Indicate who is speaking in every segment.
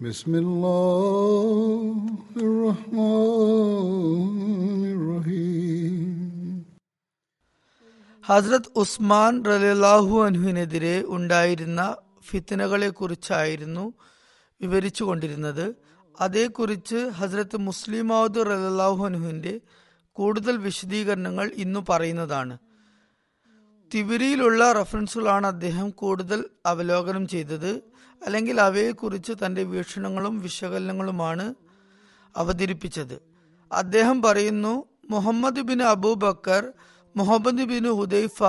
Speaker 1: بسم الله الرحمن الرحيم
Speaker 2: ഹസ്രത് ഉസ്മാൻ റലിയാഹു അൻഹുവിനെതിരെ ഉണ്ടായിരുന്ന ഫിത്തനകളെ കുറിച്ചായിരുന്നു വിവരിച്ചു കൊണ്ടിരുന്നത് അതേക്കുറിച്ച് ഹസ്രത്ത് മുസ്ലിമാവുദ് റലിയാഹു അൻഹുവിന്റെ കൂടുതൽ വിശദീകരണങ്ങൾ ഇന്നു പറയുന്നതാണ് തിബിരിയിലുള്ള റഫറൻസുകളാണ് അദ്ദേഹം കൂടുതൽ അവലോകനം ചെയ്തത് അല്ലെങ്കിൽ അവയെക്കുറിച്ച് തന്റെ വീക്ഷണങ്ങളും വിശകലനങ്ങളുമാണ് അവതരിപ്പിച്ചത്. അദ്ദേഹം പറയുന്നു Muhammad bin Abubakr Muhammad bin Hudaifa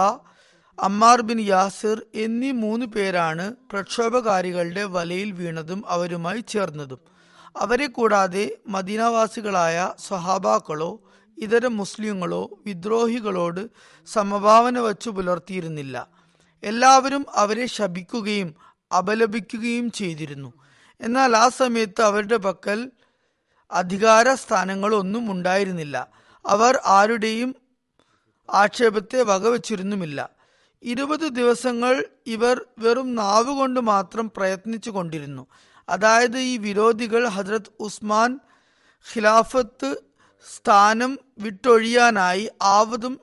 Speaker 2: Ammar bin Yasir എന്നീ മൂന്ന് പേരാണ് പ്രക്ഷോഭകാരികളുടെ വലയിൽ വീണതും അവരുമായി ചേർന്നതും. അവരെ കൂടാതെ മദീനവാസികളായ സ്വഹാബാക്കളോ ഇതര മുസ്ലിങ്ങളോ വിദ്രോഹികളോട് സമഭാവന വച്ചു പുലർത്തിയിരുന്നില്ല. എല്ലാവരും അവരെ ശപിക്കുകയും അപലപിക്കുകയും ചെയ്തിരുന്നു. എന്നാൽ ആ സമയത്ത് അവരുടെ പക്കൽ അധികാര സ്ഥാനങ്ങളൊന്നും ഉണ്ടായിരുന്നില്ല. അവർ ആരുടെയും ആക്ഷേപത്തെ വകവച്ചിരുന്നുമില്ല. ഇരുപത് ദിവസങ്ങൾ ഇവർ വെറും നാവുകൊണ്ട് മാത്രം പ്രയത്നിച്ചു കൊണ്ടിരുന്നു. അതായത് ഈ വിരോധികൾ ഹജ്രത് ഉസ്മാൻ ഖിലാഫത്ത് സ്ഥാനം വിട്ടൊഴിയാനായി ആവതും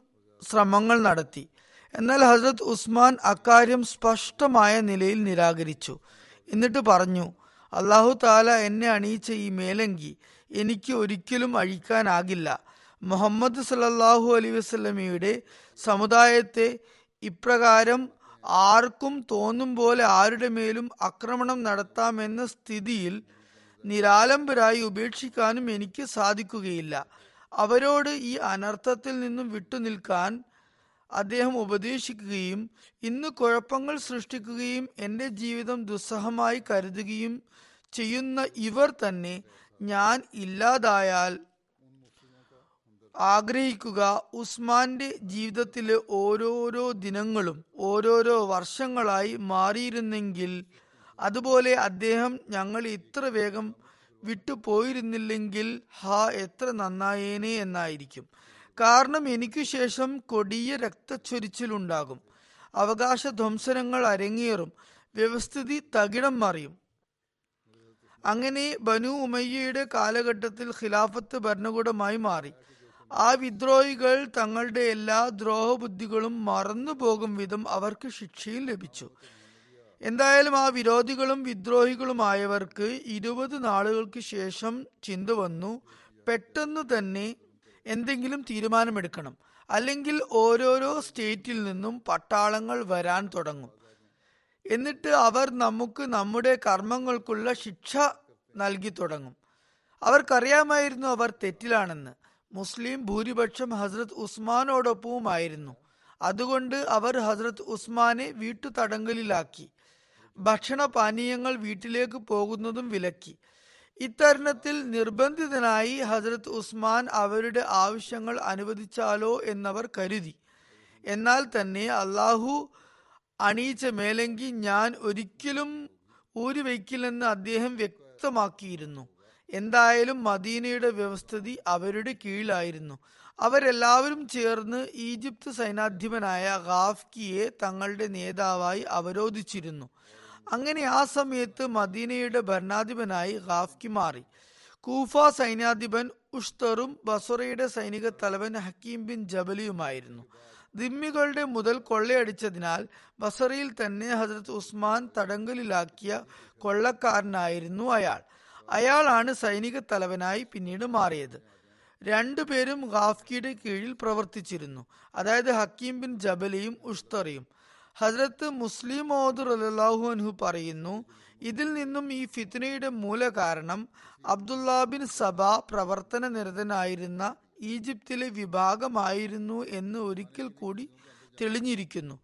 Speaker 2: ശ്രമങ്ങൾ നടത്തി. എന്നാൽ ഹസ്രത് ഉസ്മാൻ അക്കാര്യം സ്പഷ്ടമായ നിലയിൽ നിരാകരിച്ചു. എന്നിട്ട് പറഞ്ഞു അള്ളാഹു താല എന്നെ അണിയിച്ച ഈ മേലങ്കി എനിക്ക് ഒരിക്കലും അഴിക്കാനാകില്ല. മുഹമ്മദ് സല്ലാഹു അലൈ വസ്ലമിയുടെ സമുദായത്തെ ഇപ്രകാരം ആർക്കും തോന്നും പോലെ ആരുടെ മേലും ആക്രമണം നടത്താമെന്ന സ്ഥിതിയിൽ നിരാലംബരായി ഉപേക്ഷിക്കാനും എനിക്ക് സാധിക്കുകയില്ല. അവരോട് ഈ അനർത്ഥത്തിൽ നിന്നും വിട്ടുനിൽക്കാൻ അദ്ദേഹം ഉപദേശിക്കുകയും ഇന്ന് കുഴപ്പങ്ങൾ സൃഷ്ടിക്കുകയും എന്റെ ജീവിതം ദുസ്സഹമായി കരുതുകയും ചെയ്യുന്ന ഇവർ തന്നെ ഞാൻ ഇല്ലാതായാൽ ആഗ്രഹിക്കുക ഉസ്മാന്റെ ജീവിതത്തിലെ ഓരോരോ ദിനങ്ങളും ഓരോരോ വർഷങ്ങളായി മാറിയിരുന്നെങ്കിൽ അതുപോലെ അദ്ദേഹം ഞങ്ങൾ ഇത്ര വേഗം വിട്ടുപോയിരുന്നില്ലെങ്കിൽ ഹാ എത്ര നന്നായേനെ എന്നായിരിക്കും. കാരണം എനിക്കു ശേഷം കൊടിയ രക്തച്ചൊരിച്ചിലുണ്ടാകും. അവകാശ ധ്വംസനങ്ങൾ അരങ്ങേറും. വ്യവസ്ഥിതി തകിടം മറിയും. അങ്ങനെ ബനു ഉമയ്യയുടെ കാലഘട്ടത്തിൽ ഖിലാഫത്ത് ഭരണകൂടമായി മാറി. ആ വിദ്രോഹികൾ തങ്ങളുടെ എല്ലാ ദ്രോഹബുദ്ധികളും മറന്നു പോകും വിധം അവർക്ക് ശിക്ഷയും ലഭിച്ചു. എന്തായാലും ആ വിരോധികളും വിദ്രോഹികളുമായവർക്ക് ഇരുപത് നാളുകൾക്ക് ശേഷം ചിന്ത വന്നു. പെട്ടെന്ന് തന്നെ എന്തെങ്കിലും തീരുമാനമെടുക്കണം. അല്ലെങ്കിൽ ഓരോരോ സ്റ്റേറ്റിൽ നിന്നും പട്ടാളങ്ങൾ വരാൻ തുടങ്ങും. എന്നിട്ട് അവർ നമുക്ക് നമ്മുടെ കർമ്മങ്ങൾക്കുള്ള ശിക്ഷ നൽകി തുടങ്ങും. അവർക്കറിയാമായിരുന്നു അവർ തെറ്റിലാണെന്ന്. മുസ്ലിം ഭൂരിപക്ഷം ഹസ്രത് ഉസ്മാനോടൊപ്പവുമായിരുന്നു. അതുകൊണ്ട് അവർ ഹസ്രത് ഉസ്മാനെ വീട്ടുതടങ്കലിലാക്കി. ഭക്ഷണ പാനീയങ്ങൾ വീട്ടിലേക്ക് പോകുന്നതും വിലക്കി. ഇത്തരുണത്തിൽ നിർബന്ധിതനായി ഹസരത്ത് ഉസ്മാൻ അവരുടെ ആവശ്യങ്ങൾ അനുവദിച്ചാലോ എന്നവർ കരുതി. എന്നാൽ തന്നെ അള്ളാഹു അണിയിച്ച മേലങ്കി ഞാൻ ഒരിക്കലും ഊരി വയ്ക്കില്ലെന്ന് അദ്ദേഹം വ്യക്തമാക്കിയിരുന്നു. എന്തായാലും മദീനയുടെ വ്യവസ്ഥിതി അവരുടെ കീഴിലായിരുന്നു. അവരെല്ലാവരും ചേർന്ന് ഈജിപ്ത് സൈനാധിപനായ ഗാഫ്കിയെ തങ്ങളുടെ നേതാവായി അവരോധിച്ചിരുന്നു. അങ്ങനെ ആ സമയത്ത് മദീനയുടെ ഭരണാധിപനായി ഖാഫ്കി മാറി. കൂഫ സൈന്യാധിപൻ ഉഷ്തറും ബസുറയുടെ സൈനിക തലവൻ ഹക്കീം ബിൻ ജബലിയുമായിരുന്നു. ദിമ്മികളുടെ മുതൽ കൊള്ളയടിച്ചതിനാൽ ബസറയിൽ തന്നെ ഹസരത്ത് ഉസ്മാൻ തടങ്കലിലാക്കിയ കൊള്ളക്കാരനായിരുന്നു അയാൾ. അയാളാണ് സൈനിക തലവനായി പിന്നീട് മാറിയത്. രണ്ടുപേരും ഗാഫ്കിയുടെ കീഴിൽ പ്രവർത്തിച്ചിരുന്നു. അതായത് ഹക്കീം ബിൻ ജബലിയും ഉഷ്തറിയും. ഹസ്രത്ത് മുസ്ലിം മോദർ അലാഹു അൻഹു പറയുന്നു ഇതിൽ നിന്നും ഈ ഫിത്നയുടെ മൂല കാരണം അബ്ദുല്ലാ ബിൻ പ്രവർത്തന നിരതനായിരുന്ന ഈജിപ്തിലെ വിഭാഗമായിരുന്നു എന്ന് ഒരിക്കൽ കൂടി തെളിഞ്ഞിരിക്കുന്നു.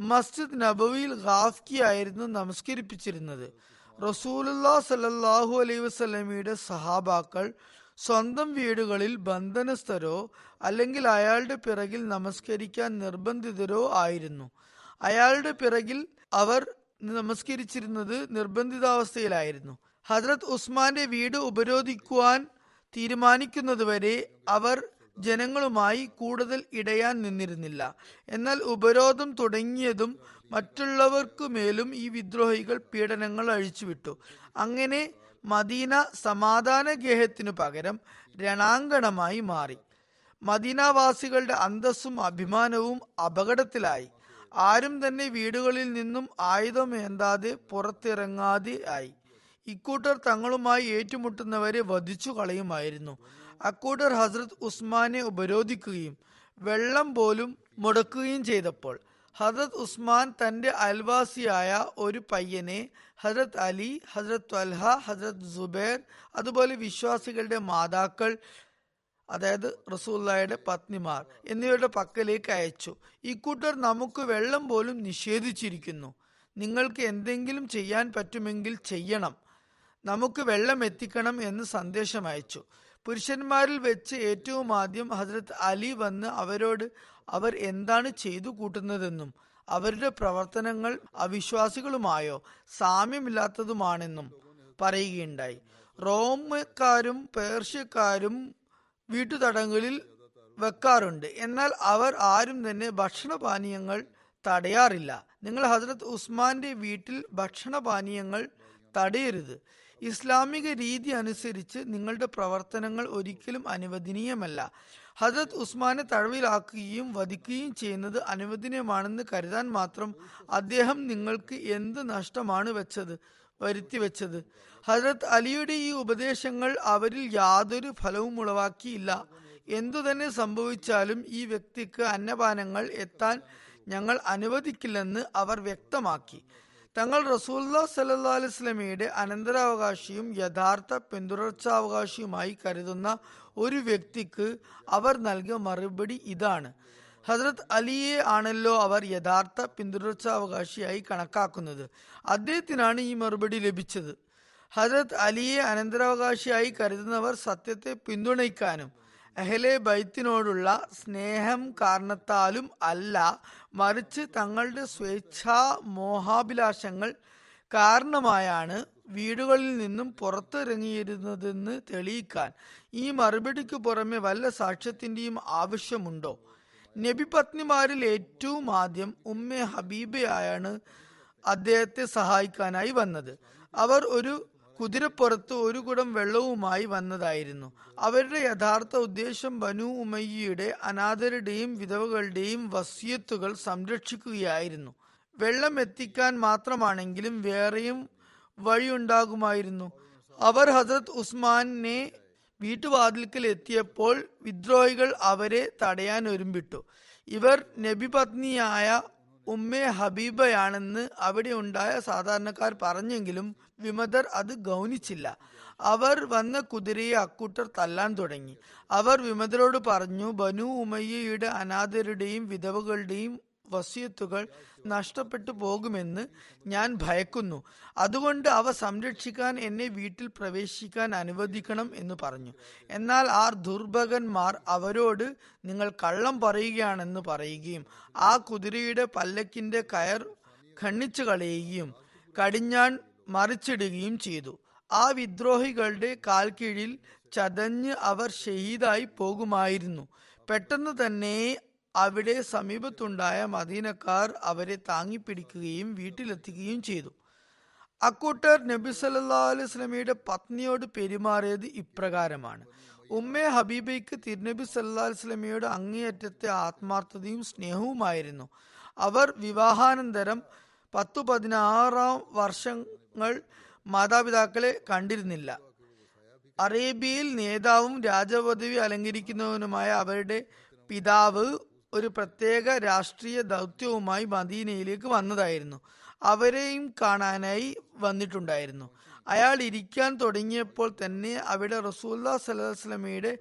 Speaker 2: മസ്ജിദ് നബവിയിൽ ഗാഫ്കി ആയിരുന്നു നമസ്കരിപ്പിച്ചിരുന്നത്. റസൂലുല്ലാ സലല്ലാഹു അലൈ വസ്ലമിയുടെ സഹാബാക്കൾ സ്വന്തം വീടുകളിൽ ബന്ധനസ്ഥരോ അല്ലെങ്കിൽ അയാളുടെ പിറകിൽ നമസ്കരിക്കാൻ നിർബന്ധിതരോ ആയിരുന്നു. അയാളുടെ പിറകിൽ അവർ നമസ്കരിച്ചിരുന്നത് നിർബന്ധിതാവസ്ഥയിലായിരുന്നു. ഹജ്രത് ഉസ്മാന്റെ വീട് ഉപരോധിക്കുവാൻ തീരുമാനിക്കുന്നതുവരെ അവർ ജനങ്ങളുമായി കൂടുതൽ ഇടയാൻ നിന്നിരുന്നില്ല. എന്നാൽ ഉപരോധം തുടങ്ങിയതും മറ്റുള്ളവർക്കുമേലും ഈ വിദ്രോഹികൾ പീഡനങ്ങൾ അഴിച്ചുവിട്ടു. അങ്ങനെ മദീന സമാധാന ഗേഹത്തിനു പകരം രണാങ്കണമായി മാറി. മദീനവാസികളുടെ അന്തസ്സും അഭിമാനവും അപകടത്തിലായി. ആരും തന്നെ വീടുകളിൽ നിന്നും ആയുധമേന്താതെ പുറത്തിറങ്ങാതെ ആയി. ഇക്കൂട്ടർ തങ്ങളുമായി ഏറ്റുമുട്ടുന്നവരെ വധിച്ചു കളയുമായിരുന്നു അക്കൂട്ടർ ഹസ്രത് ഉസ്മാനെ ഉപരോധിക്കുകയും വെള്ളം പോലും മുടക്കുകയും ചെയ്തപ്പോൾ ഹസ്രത് ഉസ്മാൻ തന്റെ അയൽവാസിയായ ഒരു പയ്യനെ ഹസ്രത് അലി ഹസ്രത് അൽഹ ഹസ്രത് ജുബേർ അതുപോലെ വിശ്വാസികളുടെ മാതാക്കൾ അതായത് റസൂല്ലായുടെ പത്നിമാർ എന്നിവരുടെ പക്കലേക്ക് അയച്ചു. ഇക്കൂട്ടർ നമുക്ക് വെള്ളം പോലും നിഷേധിച്ചിരിക്കുന്നു. നിങ്ങൾക്ക് എന്തെങ്കിലും ചെയ്യാൻ പറ്റുമെങ്കിൽ ചെയ്യണം. നമുക്ക് വെള്ളം എത്തിക്കണം എന്ന് സന്ദേശം അയച്ചു. പുരുഷന്മാരിൽ വെച്ച് ഏറ്റവും ആദ്യം ഹജ്രത് അലി വന്ന് അവരോട് അവർ എന്താണ് ചെയ്തു കൂട്ടുന്നതെന്നും അവരുടെ പ്രവർത്തനങ്ങൾ അവിശ്വാസികളുമായോ സാമ്യമില്ലാത്തതുമാണെന്നും പറയുകയുണ്ടായി. റോമക്കാരും പേർഷ്യക്കാരും വീട്ടുതടങ്ങളിൽ വെക്കാറുണ്ട്. എന്നാൽ അവർ ആരും തന്നെ ഭക്ഷണപാനീയങ്ങൾ തടയാറില്ല. നിങ്ങൾ ഹസ്രത്ത് ഉസ്മാന്റെ വീട്ടിൽ ഭക്ഷണപാനീയങ്ങൾ തടയരുത്. ഇസ്ലാമിക രീതി അനുസരിച്ച് നിങ്ങളുടെ പ്രവർത്തനങ്ങൾ ഒരിക്കലും അനുവദനീയമല്ല. ഹജത് ഉസ്മാനെ തഴവിലാക്കുകയും വധിക്കുകയും ചെയ്യുന്നത് അനുവദനീയമാണെന്ന് കരുതാൻ മാത്രം അദ്ദേഹം നിങ്ങൾക്ക് എന്ത് നഷ്ടമാണ് വെച്ചത്? വരുത്തി വെച്ചത്. ഹജരത് അലിയുടെ ഈ ഉപദേശങ്ങൾ അവരിൽ യാതൊരു ഫലവും ഉളവാക്കിയില്ല. എന്തു തന്നെ സംഭവിച്ചാലും ഈ വ്യക്തിക്ക് അന്നപാനങ്ങൾ എത്താൻ ഞങ്ങൾ അനുവദിക്കില്ലെന്ന് അവർ വ്യക്തമാക്കി. തങ്ങൾ റസൂല്ലാ സല്ലാ അലുസ്ലമിയുടെ അനന്തരാവകാശിയും യഥാർത്ഥ പിന്തുടർച്ചാവകാശിയുമായി കരുതുന്ന ഒരു വ്യക്തിക്ക് അവർ നൽകിയ മറുപടി ഇതാണ്. ഹജ്രത് അലിയെ ആണല്ലോ അവർ യഥാർത്ഥ പിന്തുടർച്ചാവകാശിയായി കണക്കാക്കുന്നത്. അദ്ദേഹത്തിനാണ് ഈ മറുപടി ലഭിച്ചത്. ഹസ്രത് അലിയെ അനന്തരാവകാശിയായി കരുതുന്നവർ സത്യത്തെ പിന്തുണയ്ക്കാനും അഹലെ ബൈത്തിനോടുള്ള സ്നേഹം കാരണത്താലും അല്ല മറിച്ച് തങ്ങളുടെ സ്വേച്ഛാ മോഹാഭിലാഷങ്ങൾ കാരണമായാണ് വീടുകളിൽ നിന്നും പുറത്തിറങ്ങിയിരുന്നതെന്ന് തെളിയിക്കാൻ ഈ മറുപടിക്ക് പുറമെ വല്ല സാക്ഷ്യത്തിന്റെയും ആവശ്യമുണ്ടോ? നബി പത്നിമാരിൽ ഏറ്റവും ആദ്യം ഉമ്മ ഹബീബയാണ് അദ്ദേഹത്തെ സഹായിക്കാനായി വന്നത്. അവർ ഒരു കുതിരപ്പുറത്ത് ഒരു കുടം വെള്ളവുമായി വന്നതായിരുന്നു. അവരുടെ യഥാർത്ഥ ഉദ്ദേശം ബനു ഉമയ്യയുടെ അനാഥരുടെയും വിധവകളുടെയും വസ്യത്തുകൾ സംരക്ഷിക്കുകയായിരുന്നു. വെള്ളം എത്തിക്കാൻ മാത്രമാണെങ്കിലും വേറെയും വഴിയുണ്ടാകുമായിരുന്നു. അവർ ഹസരത് ഉസ്മാനെ വീട്ടുവാതിൽക്കൽ എത്തിയപ്പോൾ വിദ്രോഹികൾ അവരെ തടയാൻ ഒരുമ്പിട്ടു. ഇവർ നബി പത്നിയായ ഉമ്മെ ഹബീബയാണെന്ന് അവിടെ ഉണ്ടായ സാധാരണക്കാർ പറഞ്ഞെങ്കിലും വിമതർ അത് ഗൗനിച്ചില്ല. അവർ വന്ന കുതിരയെ അക്കൂട്ടർ തല്ലാൻ തുടങ്ങി. അവർ വിമതരോട് പറഞ്ഞു ബനു ഉമയ്യയുടെ അനാഥരുടെയും വിധവകളുടെയും വസിയത്തുകൾ നഷ്ടപ്പെട്ടു പോകുമെന്ന് ഞാൻ ഭയക്കുന്നു. അതുകൊണ്ട് അവ സംരക്ഷിക്കാൻ എന്നെ വീട്ടിൽ പ്രവേശിക്കാൻ അനുവദിക്കണം എന്ന് പറഞ്ഞു. എന്നാൽ ആ ദുർഭകന്മാർ അവരോട് നിങ്ങൾ കള്ളം പറയുകയാണെന്ന് പറയുകയും ആ കുതിരയുടെ പല്ലക്കിന്റെ കയർ ഖണ്ണിച്ചു കളയുകയും കടിഞ്ഞാൻ മറിച്ചിടുകയും ചെയ്തു. ആ വിദ്രോഹികളുടെ കാൽ കീഴിൽ ചതഞ്ഞ് അവർ ഷഹീദായി പോകുമായിരുന്നു. പെട്ടെന്ന് തന്നെ അവിടെ സമീപത്തുണ്ടായ മദീനക്കാർ അവരെ താങ്ങിപ്പിടിക്കുകയും വീട്ടിലെത്തിക്കുകയും ചെയ്തു. അക്കൂട്ടർ നബി സല്ലാ അലൈഹി സ്വലമിയുടെ പത്നിയോട് പെരുമാറിയത് ഇപ്രകാരമാണ്. ഉമ്മെ ഹബീബയ്ക്ക് തിരുനബി സല്ലാ സ്വലമിയുടെ അങ്ങേയറ്റത്തെ ആത്മാർത്ഥതയും സ്നേഹവുമായിരുന്നു. അവർ വിവാഹാനന്തരം പത്തു പതിനാറാം വർഷങ്ങൾ മാതാപിതാക്കളെ കണ്ടിരുന്നില്ല. അറേബ്യയിൽ നേതാവും രാജപദവി അലങ്കരിക്കുന്നവനുമായ അവരുടെ പിതാവ് ഒരു പ്രത്യേക രാഷ്ട്രീയ ദൗത്യവുമായി മദീനയിലേക്ക് വന്നതായിരുന്നു. അവരെയും കാണാനായി വന്നിട്ടുണ്ടായിരുന്നു. അയാൾ ഇരിക്കാൻ തുടങ്ങിയപ്പോൾ തന്നെ അവിടെ റസൂല്ലാ സലഹ്സ്ലമയുടെ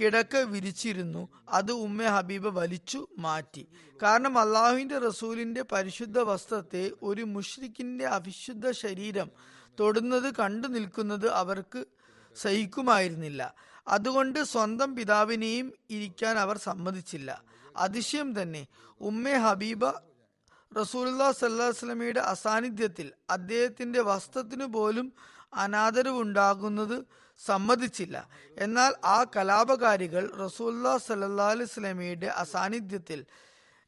Speaker 2: കിടക്ക വിരിച്ചിരുന്നു. അത് ഉമ്മ ഹബീബ് വലിച്ചു മാറ്റി. കാരണം അള്ളാഹുവിന്റെ റസൂലിന്റെ പരിശുദ്ധ വസ്ത്രത്തെ ഒരു മുഷ്രിഖിന്റെ അവിശുദ്ധ ശരീരം തൊടുന്നത് കണ്ടു നിൽക്കുന്നത് അവർക്ക് സഹിക്കുമായിരുന്നില്ല. അതുകൊണ്ട് സ്വന്തം പിതാവിനെയും ഇരിക്കാൻ അവർ സമ്മതിച്ചില്ല. അതിശയം തന്നെ. ഉമ്മെ ഹബീബ റസൂലുല്ലാ സല്ലാസ്ലമിയുടെ അസാന്നിധ്യത്തിൽ അദ്ദേഹത്തിന്റെ വസ്ത്രത്തിനു പോലും അനാദരവുണ്ടാകുന്നത് സമ്മതിച്ചില്ല. എന്നാൽ ആ കലാപകാരികൾ റസൂല്ലാ സല്ലാ അലൈസ്ലമിയുടെ അസാന്നിധ്യത്തിൽ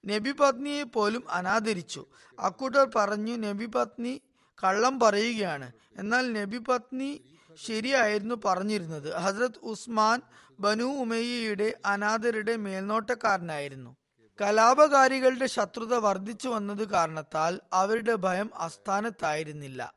Speaker 2: നബി പത്നിയെ പോലും അനാദരിച്ചു. അക്കൂട്ടർ പറഞ്ഞു നബി പത്നി കള്ളം പറയുകയാണ്. എന്നാൽ നബി പത്നി ശരിയായിരുന്നു പറഞ്ഞിരുന്നത്. ഹസ്രത് ഉസ്മാൻ ബനു ഉമയ്യയുടെ അനാഥരുടെ മേൽനോട്ടക്കാരനായിരുന്നു. കലാപകാരികളുടെ ശത്രുത വർദ്ധിച്ചു വന്നത് കാരണത്താൽ അവരുടെ ഭയം അസ്ഥാനത്തായിരുന്നില്ല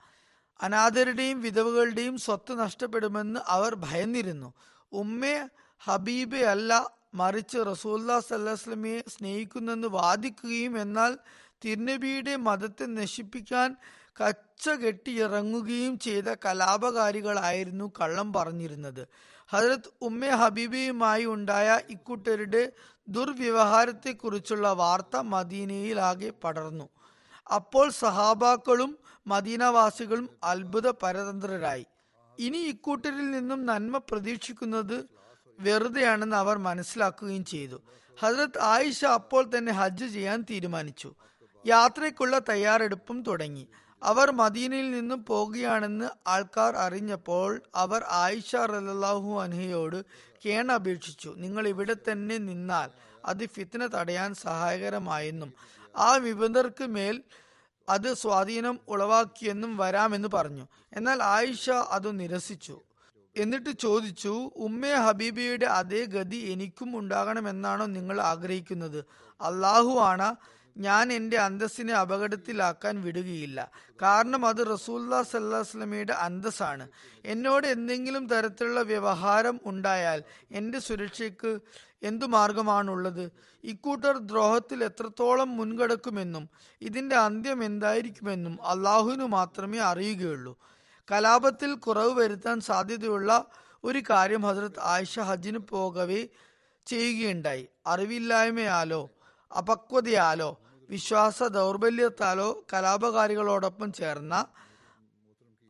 Speaker 2: അനാഥരുടെയും വിധവകളുടെയും സ്വത്ത് നഷ്ടപ്പെടുമെന്ന് അവർ ഭയന്നിരുന്നു. ഉമ്മെ ഹബീബെ അല്ല മറിച്ച് റസൂല്ലാ സല്ലാസ്ലമിയെ സ്നേഹിക്കുന്നെന്ന് വാദിക്കുകയും എന്നാൽ തിരുനബിയുടെ മതത്തെ നശിപ്പിക്കാൻ കച്ച കെട്ടിയിറങ്ങുകയും ചെയ്ത കലാപകാരികളായിരുന്നു കള്ളം പറഞ്ഞിരുന്നത്. ഹജരത് ഉമ്മെ ഹബീബിയുമായി ഉണ്ടായ ഇക്കൂട്ടരുടെ ദുർവ്യവഹാരത്തെക്കുറിച്ചുള്ള വാർത്ത മദീനയിലാകെ പടർന്നു. അപ്പോൾ സഹാബാക്കളും മദീനവാസികളും അത്ഭുത പരതന്ത്രരായി ഇനി ഇക്കൂട്ടരിൽ നിന്നും നന്മ പ്രതീക്ഷിക്കുന്നത് വെറുതെയാണെന്ന് അവർ മനസ്സിലാക്കുകയും ചെയ്തു. ഹജരത് ആയിഷ അപ്പോൾ തന്നെ ഹജ്ജ് ചെയ്യാൻ തീരുമാനിച്ചു. യാത്രയ്ക്കുള്ള തയ്യാറെടുപ്പും തുടങ്ങി. അവർ മദീനയിൽ നിന്നും പോകുകയാണെന്ന് ആൾക്കാർ അറിഞ്ഞപ്പോൾ അവർ ആയിഷ റലാഹു അൻഹയോട് കേണപേക്ഷിച്ചു നിങ്ങൾ ഇവിടെ തന്നെ നിന്നാൽ അത് ഫിത്ന തടയാൻ സഹായകരമായെന്നും ആ വിപന്തർക്ക് മേൽ അത് സ്വാധീനം ഉളവാക്കിയെന്നും വരാമെന്ന് പറഞ്ഞു. എന്നാൽ ആയിഷ അത് നിരസിച്ചു. എന്നിട്ട് ചോദിച്ചു ഉമ്മേ ഹബീബിയുടെ അതേ ഗതി എനിക്കും ഉണ്ടാകണമെന്നാണോ നിങ്ങൾ ആഗ്രഹിക്കുന്നത്? അള്ളാഹു ആണ് ഞാൻ എന്റെ അന്തസ്സിനെ അപകടത്തിലാക്കാൻ വിടുകയില്ല. കാരണം അത് റസൂല്ലാ സല്ലാസ്ലമിയുടെ അന്തസ്സാണ്. എന്നോട് എന്തെങ്കിലും തരത്തിലുള്ള വ്യവഹാരം ഉണ്ടായാൽ എന്റെ സുരക്ഷയ്ക്ക് എന്തു മാർഗമാണുള്ളത്? ഇക്കൂട്ടർ ദ്രോഹത്തിൽ എത്രത്തോളം മുൻകടക്കുമെന്നും ഇതിന്റെ അന്ത്യം എന്തായിരിക്കുമെന്നും അള്ളാഹുവിനു മാത്രമേ അറിയുകയുള്ളൂ. കലാപത്തിൽ കുറവ് വരുത്താൻ സാധ്യതയുള്ള ഒരു കാര്യം ഹസരത്ത് ആയിഷ ഹജ്ജിന് പോകവേ ചെയ്യുകയുണ്ടായി. അറിവില്ലായ്മയാലോ അപക്വതയാലോ വിശ്വാസ ദൗർബല്യത്താലോ കലാപകാരികളോടൊപ്പം ചേർന്ന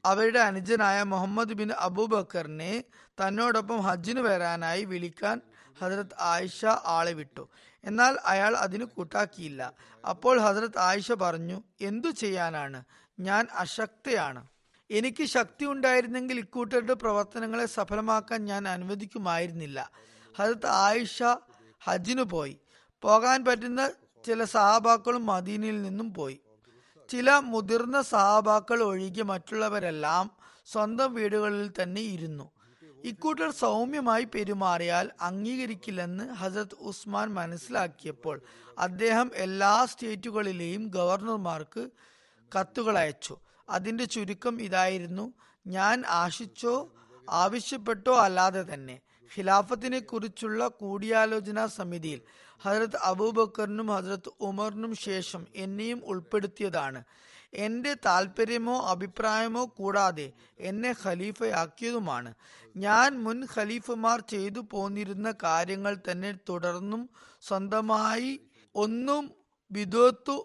Speaker 2: അവരുടെ അനുജനായ മുഹമ്മദ് ബിൻ അബൂബക്കറിനെ തന്നോടൊപ്പം ഹജ്ജിന് വരാനായി വിളിക്കാൻ ഹജ്രത് ആയിഷ ആളെ വിട്ടു. എന്നാൽ അയാൾ അതിന് കൂട്ടാക്കിയില്ല. അപ്പോൾ ഹജ്രത് ആയിഷ പറഞ്ഞു എന്തു ചെയ്യാനാണ്? ഞാൻ അശക്തയാണ്. എനിക്ക് ശക്തി ഉണ്ടായിരുന്നെങ്കിൽ ഇക്കൂട്ടരുടെ പ്രവർത്തനങ്ങളെ സഫലമാക്കാൻ ഞാൻ അനുവദിക്കുമായിരുന്നില്ല. ഹസരത്ത് ആയിഷ ഹജ്ജിന് പോയി. പോകാൻ പറ്റുന്ന ചില സഹാബാക്കളും മദീനയിൽ നിന്നും പോയി. ചില മുതിർന്ന സഹാബാക്കൾ ഒഴികെ മറ്റുള്ളവരെല്ലാം സ്വന്തം വീടുകളിൽ തന്നെ ഇരുന്നു. ഇക്കൂട്ടർ സൗമ്യമായി പെരുമാറിയാൽ അംഗീകരിക്കില്ലെന്ന് ഹസരത് ഉസ്മാൻ മനസ്സിലാക്കിയപ്പോൾ അദ്ദേഹം എല്ലാ സ്റ്റേറ്റുകളിലെയും ഗവർണർമാർക്ക് കത്തുകൾ അയച്ചു. അതിന്റെ ചുരുക്കം ഇതായിരുന്നു ഞാൻ ആശിച്ചോ ആവശ്യപ്പെട്ടോ അല്ലാതെ തന്നെ. ഖിലാഫത്തിനെ കുറിച്ചുള്ള കൂടിയാലോചനാ സമിതിയിൽ ഹജരത് അബൂബക്കറിനും ഹജ്രത് ഉമറിനും ശേഷം എന്നെയും ഉൾപ്പെടുത്തിയതാണ്. എന്റെ താല്പര്യമോ അഭിപ്രായമോ കൂടാതെ എന്നെ ഖലീഫയാക്കിയതുമാണ്. ഞാൻ മുൻ ഖലീഫമാർ ചെയ്തു പോന്നിരുന്ന കാര്യങ്ങൾ തന്നെ തുടർന്നും സ്വന്തമായി ഒന്നും വിധത്തു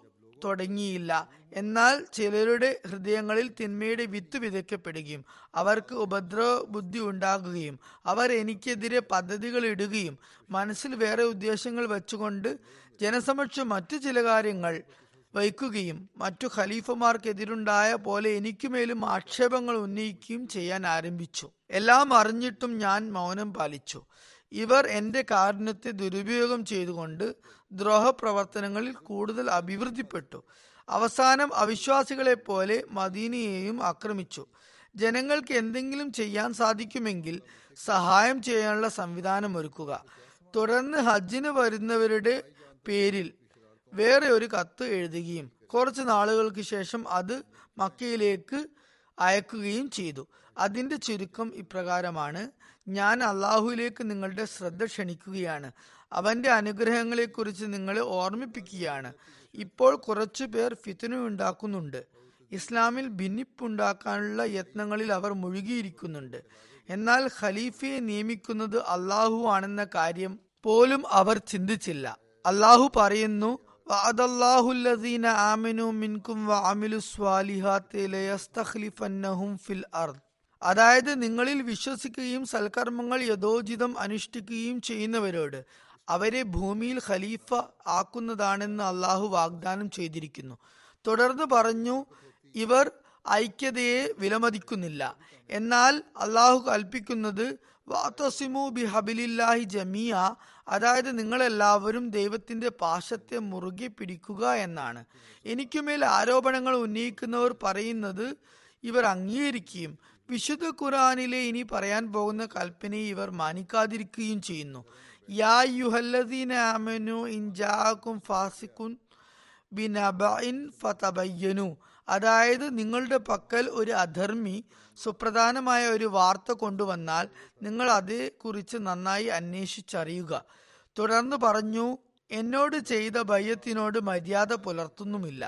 Speaker 2: തുടങ്ങിയില്ല. എന്നാൽ ചിലരുടെ ഹൃദയങ്ങളിൽ തിന്മയുടെ വിത്ത് വിതയ്ക്കപ്പെടുകയും അവർക്ക് ഉപദ്രവ ബുദ്ധി ഉണ്ടാകുകയും അവർ എനിക്കെതിരെ പദ്ധതികൾ ഇടുകയും മനസ്സിൽ വേറെ ഉദ്ദേശങ്ങൾ വെച്ചുകൊണ്ട് ജനസമക്ഷം മറ്റു ചില കാര്യങ്ങൾ വയ്ക്കുകയും മറ്റു ഖലീഫമാർക്കെതിരുണ്ടായ പോലെ എനിക്കുമേലും ആക്ഷേപങ്ങൾ ഉന്നയിക്കുകയും ചെയ്യാൻ ആരംഭിച്ചു. എല്ലാം അറിഞ്ഞിട്ടും ഞാൻ മൗനം പാലിച്ചു. ഇവർ എന്റെ കാരുണ്യത്തെ ദുരുപയോഗം ചെയ്തുകൊണ്ട് ദ്രോഹപ്രവർത്തനങ്ങളിൽ കൂടുതൽ അഭിവൃദ്ധിപ്പെട്ടു. അവസാനം അവിശ്വാസികളെ പോലെ മദീനയെയും ആക്രമിച്ചു. ജനങ്ങൾക്ക് എന്തെങ്കിലും ചെയ്യാൻ സാധിക്കുമെങ്കിൽ സഹായം ചെയ്യാനുള്ള സംവിധാനം ഒരുക്കുക. തുടർന്ന് ഹജ്ജിന് വരുന്നവരുടെ പേരിൽ വേറെ ഒരു കത്ത് എഴുതുകയും കുറച്ച് നാളുകൾക്ക് ശേഷം അത് മക്കയിലേക്ക് അയക്കുകയും ചെയ്തു. അതിന്റെ ചുരുക്കം ഇപ്രകാരമാണ്. ഞാൻ അള്ളാഹുവിലേക്ക് നിങ്ങളുടെ ശ്രദ്ധ ക്ഷണിക്കുകയാണ്. അവന്റെ അനുഗ്രഹങ്ങളെക്കുറിച്ച് നിങ്ങളെ ഓർമ്മിപ്പിക്കുകയാണ്. ഇപ്പോൾ കുറച്ചു പേർ ഫിത്തനുണ്ടാക്കുന്നുണ്ട് ഇസ്ലാമിൽ ഭിന്നിപ്പുണ്ടാക്കാനുള്ള യത്നങ്ങളിൽ അവർ മുഴുകിയിരിക്കുന്നുണ്ട്. എന്നാൽ ഖലീഫയെ നിയമിക്കുന്നത് അള്ളാഹു ആണെന്ന കാര്യം പോലും അവർ ചിന്തിച്ചില്ല. അള്ളാഹു പറയുന്നു വഅദല്ലാഹുല്ലദീന ആമിനു മിൻകും ഫിൽ അർദ്. അതായത് നിങ്ങളിൽ വിശ്വസിക്കുകയും സൽക്കർമ്മങ്ങൾ യഥോചിതം അനുഷ്ഠിക്കുകയും ചെയ്യുന്നവരോട് അവരെ ഭൂമിയിൽ ഖലീഫ ആക്കുന്നതാണെന്ന് അള്ളാഹു വാഗ്ദാനം ചെയ്തിരിക്കുന്നു. തുടർന്ന് പറഞ്ഞു ഇവർ ഐക്യതയെ വിലമതിക്കുന്നില്ല. എന്നാൽ അള്ളാഹു കൽപ്പിക്കുന്നത് വാത്തസിമു ബി ഹബിലില്ലാഹി ജമിയ അതായത് നിങ്ങളെല്ലാവരും ദൈവത്തിന്റെ പാശത്തെ മുറുകെ പിടിക്കുക എന്നാണ്. എനിക്കുമേൽ ആരോപണങ്ങൾ ഉന്നയിക്കുന്നവർ പറയുന്നത് ഇവർ അംഗീകരിക്കുകയും വിശുദ്ധ ഖുറാനിലെ ഇനി പറയാൻ പോകുന്ന കൽപ്പനയെ ഇവർ മാനിക്കാതിരിക്കുകയും ചെയ്യുന്നു. യാ യുഹല്ലദീന ആമനു ഇൻജാക്കും ഫാസിക്കുൻ ഫതബയ്യനു. അതായത് നിങ്ങളുടെ പക്കൽ ഒരു അധർമ്മി സുപ്രധാനമായ ഒരു വാർത്ത കൊണ്ടുവന്നാൽ നിങ്ങൾ അതേക്കുറിച്ച് നന്നായി അന്വേഷിച്ചറിയുക. തുടർന്ന് പറഞ്ഞു എന്നോട് ചെയ്ത ഭയത്തിനോട് മര്യാദ പുലർത്തുന്നുമില്ല.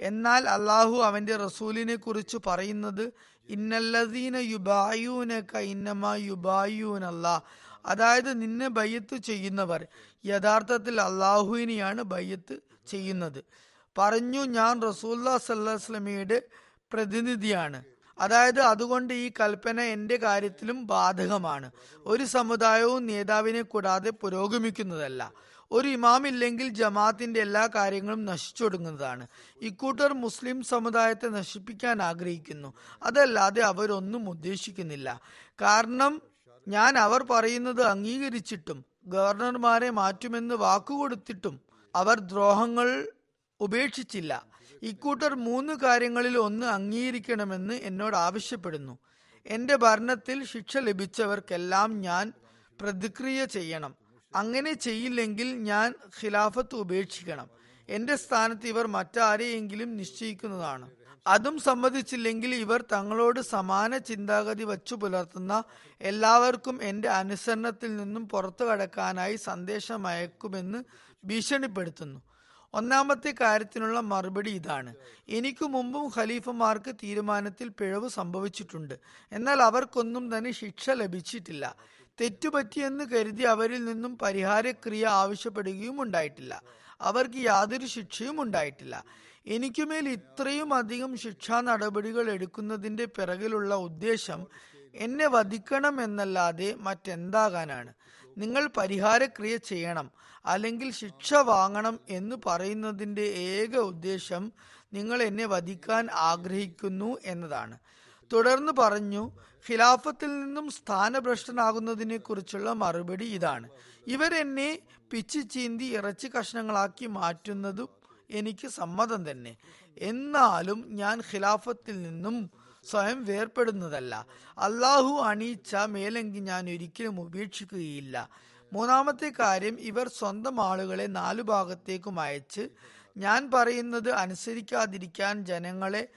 Speaker 2: എന്നാൽ അള്ളാഹു അവന്റെ റസൂലിനെ കുറിച്ച് പറയുന്നത് ഇന്നല്ലദീന അതായത് നിന്നെ ബയ്യത്ത് ചെയ്യുന്നവർ. യഥാർത്ഥത്തിൽ അള്ളാഹുവിനെയാണ് ബയ്യത്ത് ചെയ്യുന്നത്. പറഞ്ഞു ഞാൻ റസൂല്ലാ സല്ലാസ്ലമിയുടെ പ്രതിനിധിയാണ്. അതായത് അതുകൊണ്ട് ഈ കൽപ്പന എന്റെ കാര്യത്തിലും ബാധകമാണ്. ഒരു സമുദായവും നേതാവിനെ കൂടാതെ പുരോഗമിക്കുന്നതല്ല. ഒരു ഇമാമില്ലെങ്കിൽ ജമാഅത്തിന്റെ എല്ലാ കാര്യങ്ങളും നശിച്ചൊടുങ്ങുന്നതാണ്. ഇക്കൂട്ടർ മുസ്ലിം സമുദായത്തെ നശിപ്പിക്കാൻ ആഗ്രഹിക്കുന്നു. അതല്ലാതെ അവരൊന്നും ഉദ്ദേശിക്കുന്നില്ല. കാരണം ഞാൻ അവർ പറയുന്നത് അംഗീകരിച്ചിട്ടും ഗവർണർമാരെ മാറ്റുമെന്ന് വാക്കുകൊടുത്തിട്ടും അവർ ദ്രോഹങ്ങൾ ഉപേക്ഷിച്ചില്ല. ഇക്കൂട്ടർ മൂന്ന് കാര്യങ്ങളിൽ ഒന്ന് അംഗീകരിക്കണമെന്ന് എന്നോട് ആവശ്യപ്പെടുന്നു. എന്റെ ഭരണത്തിൽ ശിക്ഷ ലഭിച്ചവർക്കെല്ലാം ഞാൻ പ്രതിക്രിയ ചെയ്യണം. അങ്ങനെ ചെയ്യില്ലെങ്കിൽ ഞാൻ ഖിലാഫത്ത് ഉപേക്ഷിക്കണം. എന്റെ സ്ഥാനത്ത് ഇവർ മറ്റാരെയെങ്കിലും നിശ്ചയിക്കുന്നതാണ്. അതും സമ്മതിച്ചില്ലെങ്കിൽ ഇവർ തങ്ങളോട് സമാന ചിന്താഗതി വച്ചു പുലർത്തുന്ന എല്ലാവർക്കും എന്റെ അനുസരണത്തിൽ നിന്നും പുറത്തു കടക്കാനായി സന്ദേശം അയക്കുമെന്ന് ഭീഷണിപ്പെടുത്തുന്നു. ഒന്നാമത്തെ കാര്യത്തിനുള്ള മറുപടി ഇതാണ്. എനിക്ക് മുമ്പും ഖലീഫമാർക്ക് തീരുമാനത്തിൽ പിഴവ് സംഭവിച്ചിട്ടുണ്ട്. എന്നാൽ അവർക്കൊന്നും തന്നെ ശിക്ഷ ലഭിച്ചിട്ടില്ല. തെറ്റുപറ്റിയെന്ന് കരുതി അവരിൽ നിന്നും പരിഹാരക്രിയ ആവശ്യപ്പെടുകയും ഉണ്ടായിട്ടില്ല. അവർക്ക് യാതൊരു ശിക്ഷയും ഉണ്ടായിട്ടില്ല. എനിക്കുമേൽ ഇത്രയും അധികം ശിക്ഷാ നടപടികൾ എടുക്കുന്നതിന്റെ പിറകിലുള്ള ഉദ്ദേശം എന്നെ വധിക്കണം എന്നല്ലാതെ മറ്റെന്താകാനാണ്? നിങ്ങൾ പരിഹാരക്രിയ ചെയ്യണം അല്ലെങ്കിൽ ശിക്ഷ വാങ്ങണം എന്ന് പറയുന്നതിന്റെ ഏക ഉദ്ദേശം നിങ്ങൾ എന്നെ വധിക്കാൻ ആഗ്രഹിക്കുന്നു എന്നതാണ്. തുടർന്ന് പറഞ്ഞു ഖിലാഫത്തിൽ നിന്നും സ്ഥാനഭ്രഷ്ടനാകുന്നതിനെ കുറിച്ചുള്ള മറുപടി ഇതാണ്. ഇവരെന്നെ പിച്ചു ചീന്തി ഇറച്ചി കഷ്ണങ്ങളാക്കി മാറ്റുന്നതും എനിക്ക് സമ്മതം തന്നെ. എന്നാലും ഞാൻ ഖിലാഫത്തിൽ നിന്നും സ്വയം വേർപ്പെടുന്നതല്ല. അള്ളാഹു അണിയിച്ച മേലെങ്കി ഞാൻ ഒരിക്കലും ഉപേക്ഷിക്കുകയില്ല. മൂന്നാമത്തെ കാര്യം ഇവർ സ്വന്തം ആളുകളെ നാലു ഭാഗത്തേക്കും അയച്ച് ഞാൻ പറയുന്നത് അനുസരിക്കാതിരിക്കാൻ ജനങ്ങളെ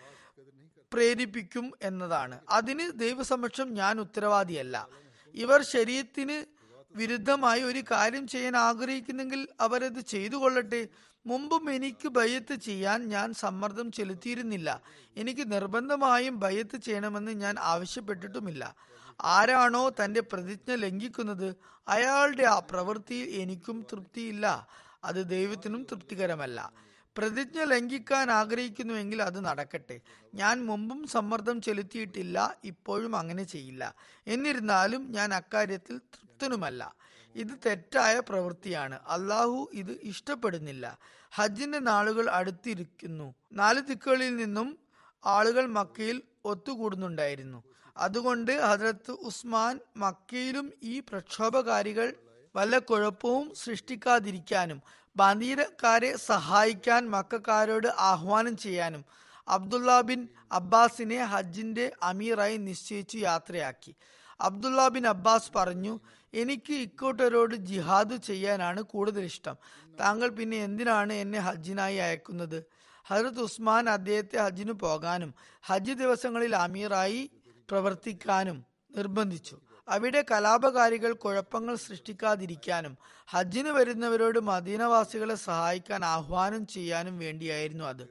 Speaker 2: പ്രേരിപ്പിക്കും എന്നതാണ്. അതിന് ദൈവസമക്ഷം ഞാൻ ഉത്തരവാദിയല്ല. ഇവർ ശരീരത്തിന് വിരുദ്ധമായി ഒരു കാര്യം ചെയ്യാൻ ആഗ്രഹിക്കുന്നെങ്കിൽ അവരത് ചെയ്തു കൊള്ളട്ടെ മുമ്പും എനിക്ക് ഭയത്ത് ചെയ്യാൻ ഞാൻ സമ്മർദ്ദം ചെലുത്തിയിരുന്നില്ല. എനിക്ക് നിർബന്ധമായും ഭയത്ത് ചെയ്യണമെന്ന് ഞാൻ ആവശ്യപ്പെട്ടിട്ടുമില്ല. ആരാണോ തന്റെ പ്രതിജ്ഞ ലംഘിക്കുന്നത് അയാളുടെ ആ പ്രവൃത്തിയിൽ എനിക്കും തൃപ്തിയില്ല. അത് ദൈവത്തിനും തൃപ്തികരമല്ല. പ്രതിജ്ഞ ലംഘിക്കാൻ ആഗ്രഹിക്കുന്നുവെങ്കിൽ അത് നടക്കട്ടെ. ഞാൻ മുമ്പും സമ്മർദ്ദം ചെലുത്തിയിട്ടില്ല ഇപ്പോഴും അങ്ങനെ ചെയ്യില്ല. എന്നിരുന്നാലും ഞാൻ അക്കാര്യത്തിൽ തൃപ്തനുമല്ല. ഇത് തെറ്റായ പ്രവൃത്തിയാണ്. അള്ളാഹു ഇത് ഇഷ്ടപ്പെടുന്നില്ല. ഹജ്ജിന്റെ നാളുകൾ അടുത്തിരിക്കുന്നു. നാല് ദിക്കുകളിൽ നിന്നും ആളുകൾ മക്കയിൽ ഒത്തുകൂടുന്നുണ്ടായിരുന്നു. അതുകൊണ്ട് ഹജ്രത്ത് ഉസ്മാൻ മക്കയിലും ഈ പ്രക്ഷോഭകാരികൾ വല്ല കുഴപ്പവും സൃഷ്ടിക്കാതിരിക്കാനും ബന്ദീരക്കാരെ സഹായിക്കാൻ മക്കാരോട് ആഹ്വാനം ചെയ്യാനും അബ്ദുള്ള ബിൻ അബ്ബാസിനെ ഹജ്ജിന്റെ അമീറായി നിശ്ചയിച്ചു യാത്രയാക്കി. അബ്ദുള്ള ബിൻ അബ്ബാസ് പറഞ്ഞു എനിക്ക് ഇക്കൂട്ടരോട് ജിഹാദ് ചെയ്യാനാണ് കൂടുതൽ ഇഷ്ടം താങ്കൾ പിന്നെ എന്തിനാണ് എന്നെ ഹജ്ജിനായി അയക്കുന്നത്? ഹരത് ഉസ്മാൻ അദ്ദേഹത്തെ ഹജ്ജിനു പോകാനും ഹജ്ജ് ദിവസങ്ങളിൽ അമീറായി പ്രവർത്തിക്കാനും നിർബന്ധിച്ചു. അവിടെ കലാപകാരികൾ കുഴപ്പങ്ങൾ സൃഷ്ടിക്കാതിരിക്കാനും ഹജ്ജിന് വരുന്നവരോട് മദീനവാസികളെ സഹായിക്കാൻ ആഹ്വാനം ചെയ്യാനും വേണ്ടിയായിരുന്നു അത്.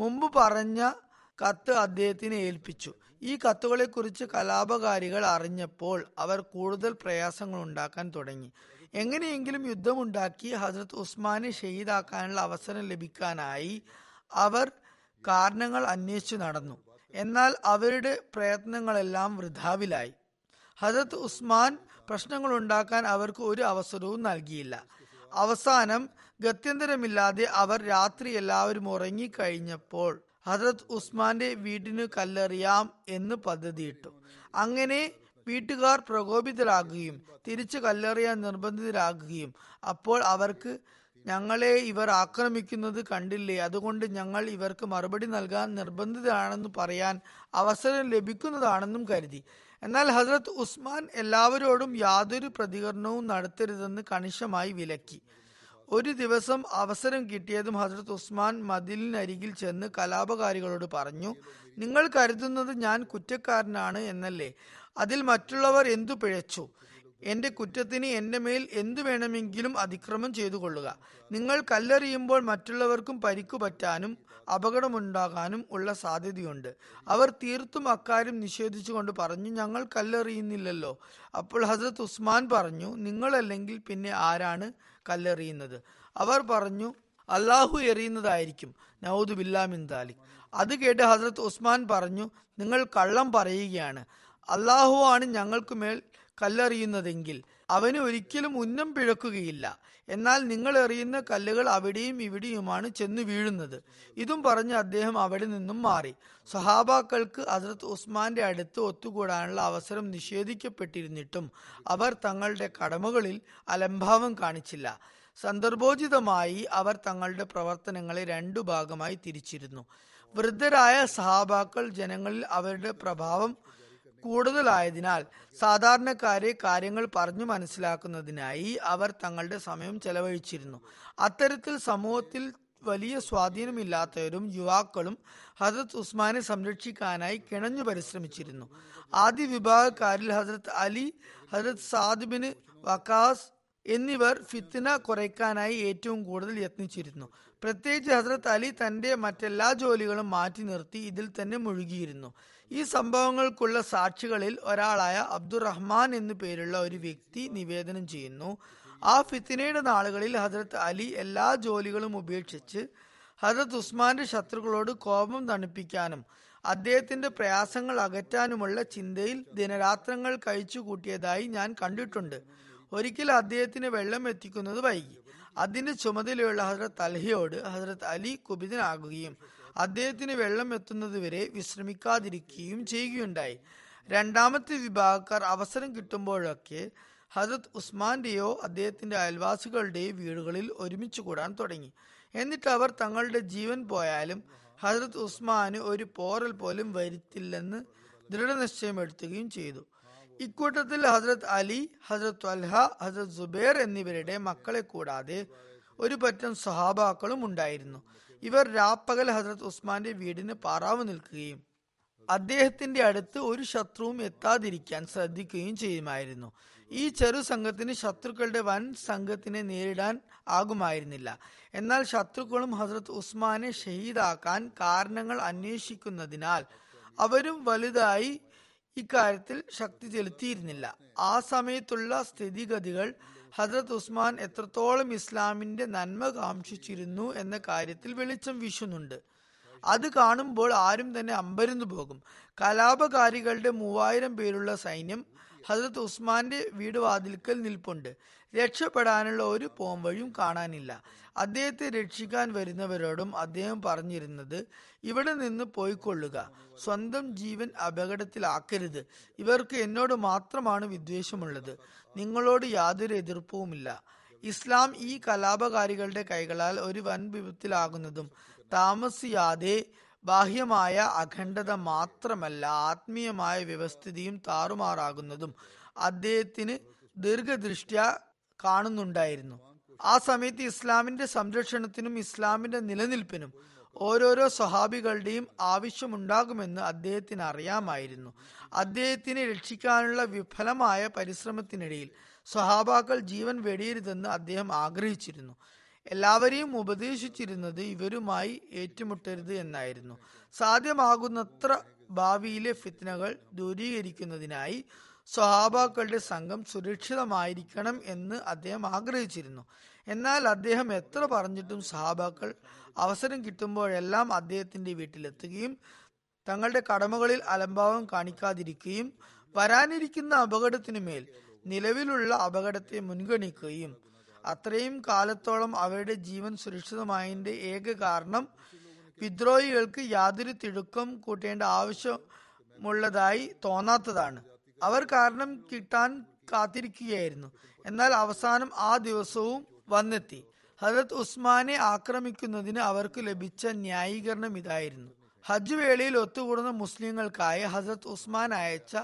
Speaker 2: മുമ്പ് പറഞ്ഞ കത്ത് അദ്ദേഹത്തിന് ഏൽപ്പിച്ചു. ഈ കത്തുകളെ കുറിച്ച് കലാപകാരികൾ അറിഞ്ഞപ്പോൾ അവർ കൂടുതൽ പ്രയാസങ്ങൾ ഉണ്ടാക്കാൻ തുടങ്ങി. എങ്ങനെയെങ്കിലും യുദ്ധമുണ്ടാക്കി ഹസ്രത്ത് ഉസ്മാനെ ഷഹീദാക്കാനുള്ള അവസരം ലഭിക്കാനായി അവർ കാരണങ്ങൾ അന്വേഷിച്ചു നടന്നു. എന്നാൽ അവരുടെ പ്രയത്നങ്ങളെല്ലാം വൃഥാവിലായി. ഹജരത്ത് ഉസ്മാൻ പ്രശ്നങ്ങൾ ഉണ്ടാക്കാൻ അവർക്ക് ഒരു അവസരവും നൽകിയില്ല. അവസാനം ഗത്യന്തരമില്ലാതെ അവർ രാത്രി എല്ലാവരും ഉറങ്ങിക്കഴിഞ്ഞപ്പോൾ ഹജരത് ഉസ്മാന്റെ വീടിന് കല്ലെറിയാം എന്ന് പദ്ധതിയിട്ടു. അങ്ങനെ വീട്ടുകാർ പ്രകോപിതരാകുകയും തിരിച്ചു കല്ലെറിയാൻ നിർബന്ധിതരാകുകയും. അപ്പോൾ അവർക്ക് ഞങ്ങളെ ഇവർ ആക്രമിക്കുന്നത് കണ്ടില്ലേ? അതുകൊണ്ട് ഞങ്ങൾ ഇവർക്ക് മറുപടി നൽകാൻ നിർബന്ധിതരാണെന്ന് പറയാൻ അവസരം ലഭിക്കുന്നതാണെന്നും കരുതി. എന്നാൽ ഹസ്രത്ത് ഉസ്മാൻ എല്ലാവരോടും യാതൊരു പ്രതികരണവും നടത്തരുതെന്ന് കണിശമായി വിലക്കി. ഒരു ദിവസം അവസരം കിട്ടിയതും ഹസ്രത്ത് ഉസ്മാൻ മതിലിനരികിൽ ചെന്ന് കലാപകാരികളോട് പറഞ്ഞു നിങ്ങൾ കരുതുന്നത് ഞാൻ കുറ്റക്കാരനാണ് എന്നല്ലേ? അതിൽ മറ്റുള്ളവർ എന്തു പിഴച്ചു? എന്റെ കുറ്റത്തിന് എന്റെ മേൽ എന്തു വേണമെങ്കിലും അതിക്രമം ചെയ്തു കൊള്ളുക നിങ്ങൾ കല്ലെറിയുമ്പോൾ മറ്റുള്ളവർക്കും പരിക്കു പറ്റാനും അപകടമുണ്ടാകാനും ഉള്ള സാധ്യതയുണ്ട്. അവർ തീർത്തും അക്കാര്യം നിഷേധിച്ചുകൊണ്ട് പറഞ്ഞു ഞങ്ങൾ കല്ലെറിയുന്നില്ലല്ലോ. അപ്പോൾ ഹസരത്ത് ഉസ്മാൻ പറഞ്ഞു നിങ്ങളല്ലെങ്കിൽ പിന്നെ ആരാണ് കല്ലെറിയുന്നത്? അവർ പറഞ്ഞു അള്ളാഹു എറിയുന്നതായിരിക്കും. നൌദ് ബില്ലാമിൻ താലിക് അത് കേട്ട് ഹസരത്ത് ഉസ്മാൻ പറഞ്ഞു നിങ്ങൾ കള്ളം പറയുകയാണ്. അള്ളാഹു ആണ് ഞങ്ങൾക്ക് മേൽ കല്ലെറിയുന്നതെങ്കിൽ അവന് ഒരിക്കലും ഉന്നം പിഴക്കുകയില്ല. എന്നാൽ നിങ്ങൾ എറിയുന്ന കല്ലുകൾ അവിടെയും ഇവിടെയുമാണ് ചെന്ന് വീഴുന്നത്. ഇതും പറഞ്ഞ് അദ്ദേഹം അവിടെ നിന്നും മാറി. സഹാബാക്കൾക്ക് ഹസരത്ത് ഉസ്മാന്റെ അടുത്ത് ഒത്തുകൂടാനുള്ള അവസരം നിഷേധിക്കപ്പെട്ടിരുന്നിട്ടും അവർ തങ്ങളുടെ കടമകളിൽ അലംഭാവം കാണിച്ചില്ല. സന്ദർഭോചിതമായി അവർ തങ്ങളുടെ പ്രവർത്തനങ്ങളെ രണ്ടു ഭാഗമായി തിരിച്ചിരുന്നു. വൃദ്ധരായ സഹാബാക്കൾ ജനങ്ങളിൽ അവരുടെ പ്രഭാവം കൂടുതലായതിനാൽ സാധാരണക്കാരെ കാര്യങ്ങൾ പറഞ്ഞു മനസ്സിലാക്കുന്നതിനായി അവർ തങ്ങളുടെ സമയം ചെലവഴിച്ചിരുന്നു. അത്തരത്തിൽ സമൂഹത്തിൽ വലിയ സ്വാധീനമില്ലാത്തവരും യുവാക്കളും ഹസരത്ത് ഉസ്മാനെ സംരക്ഷിക്കാനായി കിണഞ്ഞു പരിശ്രമിച്ചിരുന്നു. ആദ്യ വിഭാഗക്കാരിൽ ഹസരത്ത് അലി ഹസരത്ത് സാദിബിന് വക്കാസ് എന്നിവർ ഫിത്തിന കുറയ്ക്കാനായി ഏറ്റവും കൂടുതൽ യത്നിച്ചിരുന്നു. പ്രത്യേകിച്ച് ഹസരത് അലി തന്റെ മറ്റെല്ലാ ജോലികളും മാറ്റി നിർത്തി ഇതിൽ തന്നെ മുഴുകിയിരുന്നു. ഈ സംഭവങ്ങൾക്കുള്ള സാക്ഷികളിൽ ഒരാളായ അബ്ദുറഹ്മാൻ എന്നു പേരുള്ള ഒരു വ്യക്തി നിവേദനം ചെയ്യുന്നു. ആ ഫിത്തിനയുടെ നാളുകളിൽ ഹജ്രത് അലി എല്ലാ ജോലികളും ഉപേക്ഷിച്ച് ഹജ്രത് ഉസ്മാന്റെ ശത്രുക്കളോട് കോപം തണുപ്പിക്കാനും അദ്ദേഹത്തിന്റെ പ്രയാസങ്ങൾ അകറ്റാനുമുള്ള ചിന്തയിൽ ദിനരാത്രങ്ങൾ കഴിച്ചു കൂട്ടിയതായി ഞാൻ കണ്ടിട്ടുണ്ട്. ഒരിക്കൽ അദ്ദേഹത്തിന് വെള്ളം എത്തിക്കുന്നത് വൈകി. അതിന്റെ ചുമതലയുള്ള ഹസരത് അൽഹയോട് ഹസരത് അലി കുപിതനാകുകയും അദ്ദേഹത്തിന് വെള്ളം എത്തുന്നതുവരെ വിശ്രമിക്കാതിരിക്കുകയും ചെയ്യുകയുണ്ടായി. രണ്ടാമത്തെ വിഭാഗക്കാർ അവസരം കിട്ടുമ്പോഴൊക്കെ ഹജത് ഉസ്മാന്റെയോ അദ്ദേഹത്തിന്റെ അയൽവാസികളുടെയോ വീടുകളിൽ ഒരുമിച്ച് കൂടാൻ തുടങ്ങി. എന്നിട്ട് അവർ തങ്ങളുടെ ജീവൻ പോയാലും ഹജരത് ഉസ്മാന് ഒരു പോറൽ പോലും വരുത്തില്ലെന്ന് ദൃഢനിശ്ചയം എടുത്തുകയും ചെയ്തു. ഇക്കൂട്ടത്തിൽ ഹസ്രത് അലി ഹസ്രത് അൽഹ ഹസ്രത് സുബൈർ എന്നിവരുടെ മക്കളെ കൂടാതെ ഒരു പറ്റം സഹാബാക്കളും ഉണ്ടായിരുന്നു. ഇവർ രാപ്പകൽ ഹസ്രത് ഉസ്മാന്റെ വീടിന് പാറാവ് നിൽക്കുകയും അദ്ദേഹത്തിന്റെ അടുത്ത് ഒരു ശത്രുവും എത്താതിരിക്കാൻ ശ്രദ്ധിക്കുകയും ചെയ്യുമായിരുന്നു. ഈ ചെറു സംഘത്തിന് ശത്രുക്കളുടെ വൻ സംഘത്തിനെ നേരിടാൻ ആകുമായിരുന്നില്ല. എന്നാൽ ശത്രുക്കളും ഹസ്രത്ത് ഉസ്മാനെ ഷഹീദാക്കാൻ കാരണങ്ങൾ അന്വേഷിക്കുന്നതിനാൽ അവരും വലുതായി ഇക്കാര്യത്തിൽ ശക്തി ചെലുത്തിയിരുന്നില്ല. ആ സമയത്തുള്ള സ്ഥിതിഗതികൾ ഹസ്രത്ത് ഉസ്മാൻ എത്രത്തോളം ഇസ്ലാമിന്റെ നന്മ കാംക്ഷിച്ചിരുന്നു എന്ന കാര്യത്തിൽ വെളിച്ചം വീശുന്നുണ്ട്. അത് കാണുമ്പോൾ ആരും തന്നെ അമ്പരന്നു പോകും. കലാപകാരികളുടെ മൂവായിരം പേരുള്ള സൈന്യം ഹസരത്ത് ഉസ്മാന്റെ വീട് വാതിൽക്കൽ നിൽപ്പുണ്ട്. രക്ഷപ്പെടാനുള്ള ഒരു പോംവഴിയും കാണാനില്ല. അദ്ദേഹത്തെ രക്ഷിക്കാൻ വരുന്നവരോടും അദ്ദേഹം പറഞ്ഞിരുന്നത് ഇവിടെ നിന്ന് പോയിക്കൊള്ളുക. സ്വന്തം ജീവൻ അപകടത്തിലാക്കരുത്. ഇവർക്ക് എന്നോട് മാത്രമാണ് വിദ്വേഷമുള്ളത്. നിങ്ങളോട് യാതൊരു എതിർപ്പുമില്ല. ഇസ്ലാം ഈ കലാപകാരികളുടെ കൈകളാൽ ഒരു വൻ വിപത്തിലാകുന്നതും താമസിയാതെ ബാഹ്യമായ അഖണ്ഡത മാത്രമല്ല ആത്മീയമായ വ്യവസ്ഥിതിയും താറുമാറാകുന്നതും അദ്ദേഹത്തിന് ദീർഘദൃഷ്ട്യ കാണുന്നുണ്ടായിരുന്നു. ആ സമയത്ത് ഇസ്ലാമിന്റെ സംരക്ഷണത്തിനും ഇസ്ലാമിന്റെ നിലനിൽപ്പിനും ഓരോരോ സ്വഹാബികളുടെയും ആവശ്യമുണ്ടാകുമെന്ന് അദ്ദേഹത്തിന് അറിയാമായിരുന്നു. അദ്ദേഹത്തിനെ രക്ഷിക്കാനുള്ള വിഫലമായ പരിശ്രമത്തിനിടയിൽ സ്വഹാബാക്കൾ ജീവൻ വെടിയരുതെന്ന് അദ്ദേഹം ആഗ്രഹിച്ചിരുന്നു. എല്ലാവരെയും ഉപദേശിച്ചിരുന്നത് ഇവരുമായി ഏറ്റുമുട്ടരുത് എന്നായിരുന്നു. സാധ്യമാകുന്നത്ര ഭാവിയിലെ ഫിത്നകൾ ദൂരീകരിക്കുന്നതിനായി സ്വഹാബാക്കളുടെ സംഘം സുരക്ഷിതമായിരിക്കണം എന്ന് അദ്ദേഹം ആഗ്രഹിച്ചിരുന്നു. എന്നാൽ അദ്ദേഹം എത്ര പറഞ്ഞിട്ടും സഹാബാക്കൾ അവസരം കിട്ടുമ്പോഴെല്ലാം അദ്ദേഹത്തിന്റെ വീട്ടിലെത്തുകയും തങ്ങളുടെ കടമകളിൽ അലംഭാവം കാണിക്കാതിരിക്കുകയും വരാനിരിക്കുന്ന അപകടത്തിനു മേൽ നിലവിലുള്ള അപകടത്തെ മുൻഗണിക്കുകയും. അത്രയും കാലത്തോളം അവരുടെ ജീവൻ സുരക്ഷിതമായതിന്റെ ഏക കാരണം വിദ്രോഹികൾക്ക് യാതൊരു തിടുക്കം കൂട്ടേണ്ട ആവശ്യമുള്ളതായി തോന്നാത്തതാണ്. അവർ കാരണം കിട്ടാൻ കാത്തിരിക്കുകയായിരുന്നു. എന്നാൽ അവസാനം ആ ദിവസവും വന്നെത്തി. ഹജരത് ഉസ്മാനെ ആക്രമിക്കുന്നതിന് അവർക്ക് ലഭിച്ച ന്യായീകരണം ഇതായിരുന്നു. ഹജ്ജ് വേളയിൽ ഒത്തുകൂടുന്ന മുസ്ലിങ്ങൾക്കായി ഹസരത് ഉസ്മാൻ അയച്ച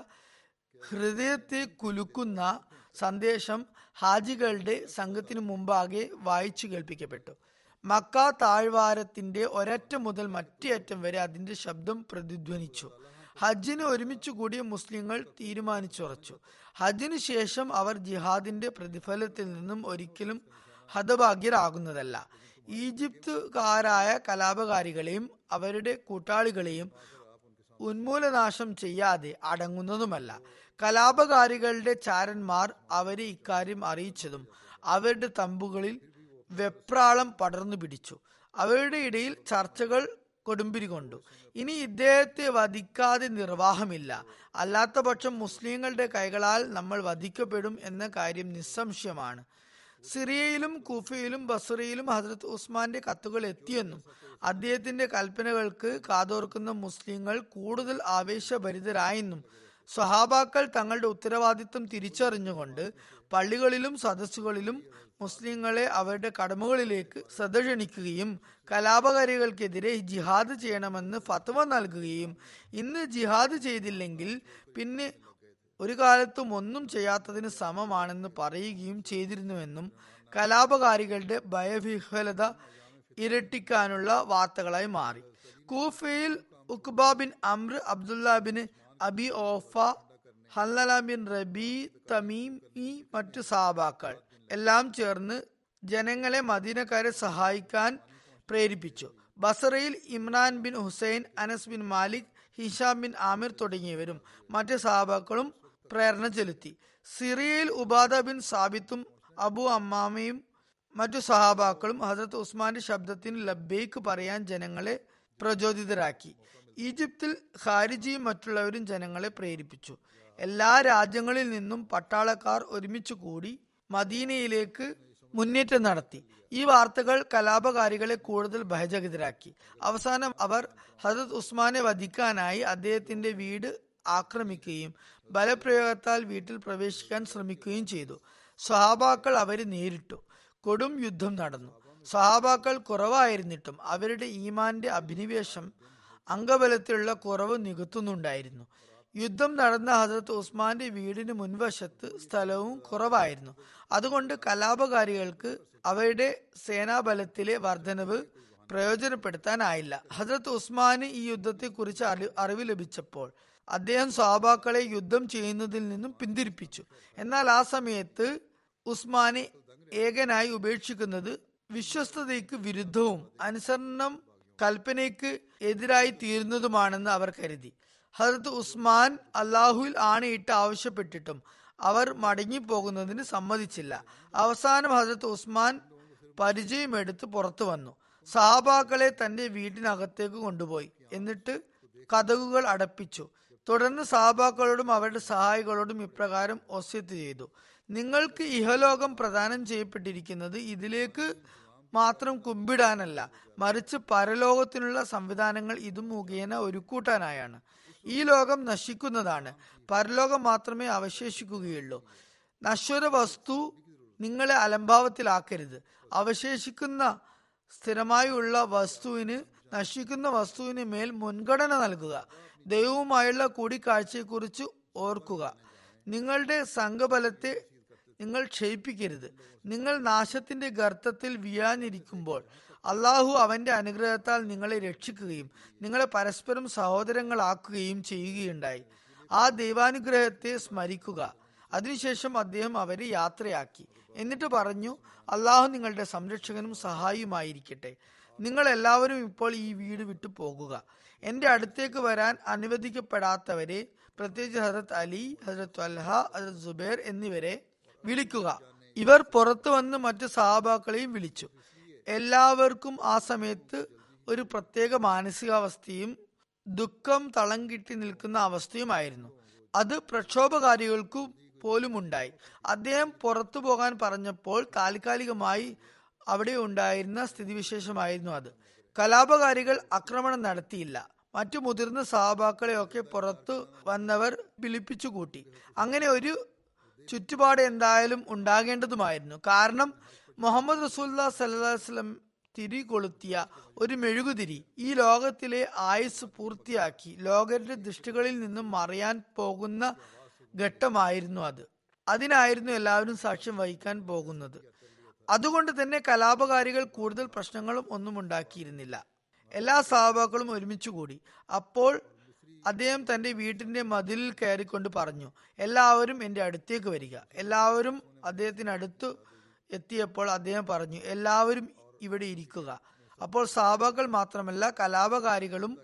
Speaker 2: ഹൃദയത്തെ കുലുക്കുന്ന സന്ദേശം ഹാജികളുടെ സംഘത്തിനു മുമ്പാകെ വായിച്ചു കേൾപ്പിക്കപ്പെട്ടു. മക്ക താഴ്വാരത്തിന്റെ ഒരറ്റം മുതൽ മറ്റേ അറ്റം വരെ അതിന്റെ ശബ്ദം പ്രതിധ്വനിച്ചു. ഹജ്ജിന് ഒരുമിച്ച് കൂടിയ മുസ്ലിങ്ങൾ തീരുമാനിച്ചുറച്ചു. ഹജ്ജിന് ശേഷം അവർ ജിഹാദിന്റെ പ്രതിഫലത്തിൽ നിന്നും ഒരിക്കലും ഹതഭാഗ്യരാകുന്നതല്ല. ഈജിപ്തുകാരായ കലാപകാരികളെയും അവരുടെ കൂട്ടാളികളെയും ഉന്മൂലനാശം ചെയ്യാതെ അടങ്ങുന്നതുമല്ല. കലാപകാരികളുടെ ചാരന്മാർ അവരെ ഇക്കാര്യം അറിയിച്ചതും അവരുടെ തമ്പുകളിൽ വെപ്രാളം പടർന്നു പിടിച്ചു. അവരുടെ ഇടയിൽ ചർച്ചകൾ കൊടുമ്പിരി കൊണ്ടു. ഇനി ഇദ്ദേഹത്തെ വധിക്കാതെ നിർവാഹമില്ല. അല്ലാത്ത പക്ഷം മുസ്ലിങ്ങളുടെ കൈകളാൽ നമ്മൾ വധിക്കപ്പെടും എന്ന കാര്യം നിസ്സംശയമാണ്. സിറിയയിലും കുഫയിലും ബസറയിലും ഹസരത്ത് ഉസ്മാന്റെ കത്തുകൾ എത്തിയെന്നും അദ്ദേഹത്തിന്റെ കൽപ്പനകൾക്ക് കാതോർക്കുന്ന മുസ്ലിങ്ങൾ കൂടുതൽ ആവേശഭരിതരായെന്നും സ്വഹാബാക്കൾ തങ്ങളുടെ ഉത്തരവാദിത്വം തിരിച്ചറിഞ്ഞുകൊണ്ട് പള്ളികളിലും സദസ്സുകളിലും മുസ്ലിങ്ങളെ അവരുടെ കടമകളിലേക്ക് ശ്രദ്ധ ക്ഷണിക്കുകയും കലാപകാരികൾക്കെതിരെ ജിഹാദ് ചെയ്യണമെന്ന് ഫത്വ നൽകുകയും ഇന്ന് ജിഹാദ് ചെയ്തില്ലെങ്കിൽ പിന്നെ ഒരു കാലത്തും ഒന്നും ചെയ്യാത്തതിന് സമമാണെന്ന് പറയുകയും ചെയ്തിരുന്നുവെന്നും കലാപകാരികളുടെ ഭയവിഹ്വലത ഇരട്ടിക്കാനുള്ള വാർത്തകളായി മാറി. കൂഫയിൽ Uqba bin Amr Abdullah bin Abi Aufa ഹല്ലല bin Rabi Tamimi മറ്റു സാബാക്കൾ എല്ലാം ചേർന്ന് ജനങ്ങളെ മദീനക്കാരെ സഹായിക്കാൻ പ്രേരിപ്പിച്ചു. ബസറയിൽ Imran bin Husain Anas bin Malik Hisham bin Amir തുടങ്ങിയവരും മറ്റ് സഹാബാക്കളും പ്രേരണ ചെലുത്തി. സിറിയയിൽ ഉബാദ ബിൻ സാബിത്തും അബു അമ്മാമയും മറ്റു സഹാബാക്കളും ഹസരത്ത് ഉസ്മാന്റെ ശബ്ദത്തിന് ലബ്ബേക്ക് പറയാൻ ജനങ്ങളെ പ്രചോദിതരാക്കി. ഈജിപ്തിൽ ഖാരിജിയും മറ്റുള്ളവരും ജനങ്ങളെ പ്രേരിപ്പിച്ചു. എല്ലാ രാജ്യങ്ങളിൽ നിന്നും പട്ടാളക്കാർ ഒരുമിച്ച് കൂടി മദീനയിലേക്ക് മുന്നേറ്റം നടത്തി. ഈ വാർത്തകൾ കലാപകാരികളെ കൂടുതൽ ഭയചകിതരാക്കി അവസാനം അവർ ഹസരത് ഉസ്മാനെ വധിക്കാനായി അദ്ദേഹത്തിന്റെ വീട് ആക്രമിക്കുകയും ബലപ്രയോഗത്താൽ വീട്ടിൽ പ്രവേശിക്കാൻ ശ്രമിക്കുകയും ചെയ്തു. സ്വഹാബാക്കൾ അവരെ നേരിട്ടു. കൊടും യുദ്ധം നടന്നു. സ്വഹാബാക്കൾ കുറവായിരുന്നിട്ടും അവരുടെ ഈമാന്റെ അഭിനിവേശം അംഗബലത്തിലുള്ള കുറവ് നികത്തുന്നുണ്ടായിരുന്നു. യുദ്ധം നടന്ന ഹസരത്ത് ഉസ്മാന്റെ വീടിന് മുൻവശത്ത് സ്ഥലവും കുറവായിരുന്നു. അതുകൊണ്ട് കലാപകാരികൾക്ക് അവരുടെ സേനാബലത്തിലെ വർധനവ് പ്രയോജനപ്പെടുത്താനായില്ല. ഹസരത്ത് ഉസ്മാന് ഈ യുദ്ധത്തെക്കുറിച്ച് കുറിച്ച് അറിവ് ലഭിച്ചപ്പോൾ അദ്ദേഹം സ്വാബാക്കളെ യുദ്ധം ചെയ്യുന്നതിൽ നിന്നും പിന്തിരിപ്പിച്ചു. എന്നാൽ ആ സമയത്ത് ഉസ്മാനെ ഏകനായി ഉപേക്ഷിക്കുന്നത് വിശ്വസ്തതയ്ക്ക് വിരുദ്ധവും അനുസരണം കൽപ്പനയ്ക്ക് എതിരായി തീരുന്നതുമാണെന്ന് അവർ കരുതി. ഹജറത്ത് ഉസ്മാൻ അള്ളാഹുവിൽ ആണയിട്ട് ആവശ്യപ്പെട്ടിട്ടും അവർ മടങ്ങിപ്പോകുന്നതിന് സമ്മതിച്ചില്ല. അവസാനം ഹജറത്ത് ഉസ്മാൻ പരിചയമെടുത്ത് പുറത്തു വന്നു. സഹാബാക്കളെ തന്റെ വീട്ടിനകത്തേക്ക് കൊണ്ടുപോയി. എന്നിട്ട് കഥകുകൾ അടപ്പിച്ചു. തുടർന്ന് സഹാബാക്കളോടും അവരുടെ സഹായികളോടും ഇപ്രകാരം ഒസ്യത്ത് ചെയ്തു. നിങ്ങൾക്ക് ഇഹലോകം പ്രദാനം ചെയ്യപ്പെട്ടിരിക്കുന്നത് ഇതിലേക്ക് മാത്രം കുമ്പിടാനല്ല മറിച്ച് പരലോകത്തിനുള്ള സംവിധാനങ്ങൾ ഇത് മുഖേന ഒരുക്കൂട്ടാനായാണ്. ഈ ലോകം നശിക്കുന്നതാണ്. പരലോകം മാത്രമേ അവശേഷിക്കുകയുള്ളൂ. നശ്വര വസ്തു നിങ്ങളെ അലംഭാവത്തിലാക്കരുത്. അവശേഷിക്കുന്ന സ്ഥിരമായുള്ള വസ്തുവിന് നശിക്കുന്ന വസ്തുവിന് മേൽ മുൻഗണന നൽകുക. ദൈവവുമായുള്ള കൂടിക്കാഴ്ചയെക്കുറിച്ച് ഓർക്കുക. നിങ്ങളുടെ സംഘബലത്തെ നിങ്ങൾ ക്ഷയിപ്പിക്കരുത്. നിങ്ങൾ നാശത്തിന്റെ ഗർത്തത്തിൽ വീഴാനിരിക്കുമ്പോൾ അള്ളാഹു അവന്റെ അനുഗ്രഹത്താൽ നിങ്ങളെ രക്ഷിക്കുകയും നിങ്ങളെ പരസ്പരം സഹോദരങ്ങളാക്കുകയും ചെയ്യുകയുണ്ടായി. ആ ദൈവാനുഗ്രഹത്തെ സ്മരിക്കുക. അതിനുശേഷം അദ്ദേഹം അവരെ യാത്രയാക്കി. എന്നിട്ട് പറഞ്ഞു അള്ളാഹു നിങ്ങളുടെ സംരക്ഷകനും സഹായിയുമായിരിക്കട്ടെ. നിങ്ങൾ എല്ലാവരും ഇപ്പോൾ ഈ വീട് വിട്ടു പോകുക എന്റെ അടുത്തേക്ക് വരാൻ അനുവദിക്കപ്പെടാത്തവരെ പ്രത്യേകിച്ച് ഹസരത് അലി ഹസരത് അൽഹ ഹസരത് സുബൈർ എന്നിവരെ വിളിക്കുക. ഇവർ പുറത്തു വന്ന് മറ്റു സഹാബാക്കളെയും വിളിച്ചു. എല്ലാവർക്കും ആ സമയത്ത് ഒരു പ്രത്യേക മാനസികാവസ്ഥയും ദുഃഖം തളം കിട്ടി നിൽക്കുന്ന അവസ്ഥയുമായിരുന്നു. അത് പ്രക്ഷോഭകാരികൾക്കു പോലും ഉണ്ടായി അദ്ദേഹം പുറത്തു പോകാൻ പറഞ്ഞപ്പോൾ താൽക്കാലികമായി അവിടെ ഉണ്ടായിരുന്ന സ്ഥിതിവിശേഷമായിരുന്നു അത്. കലാപകാരികൾ ആക്രമണം നടത്തിയില്ല. മറ്റു മുതിർന്ന സഹാബാക്കളെയൊക്കെ പുറത്തു വന്നവർ വിളിപ്പിച്ചു കൂട്ടി. അങ്ങനെ ഒരു ചുറ്റുപാട് എന്തായാലും ഉണ്ടാകേണ്ടതുമായിരുന്നു. കാരണം മുഹമ്മദ് റസൂല്ലാ സല്ലാസ്ലം തിരി കൊളുത്തിയ ഒരു മെഴുകുതിരി ഈ ലോകത്തിലെ ആയുസ് പൂർത്തിയാക്കി ലോകരുടെ ദൃഷ്ടികളിൽ നിന്നും മറയാൻ പോകുന്ന ഘട്ടമായിരുന്നു അത്. അതിനായിരുന്നു എല്ലാവരും സാക്ഷ്യം വഹിക്കാൻ പോകുന്നത്. അതുകൊണ്ട് തന്നെ കലാപകാരികൾ കൂടുതൽ പ്രശ്നങ്ങളും ഒന്നും ഉണ്ടാക്കിയിരുന്നില്ല. എല്ലാ സഹാബാക്കളും ഒരുമിച്ച് കൂടി. അപ്പോൾ അദ്ദേഹം തന്റെ വീട്ടിന്റെ മതിലിൽ കയറിക്കൊണ്ട് പറഞ്ഞു എല്ലാവരും എന്റെ അടുത്തേക്ക് വരിക. എല്ലാവരും അദ്ദേഹത്തിനടുത്ത് എത്തിയപ്പോൾ അദ്ദേഹം പറഞ്ഞു എല്ലാവരും ഇവിടെ ഇരിക്കുക. അപ്പോൾ സഹാബാക്കൾ മാത്രമല്ല കലാപകാരികളും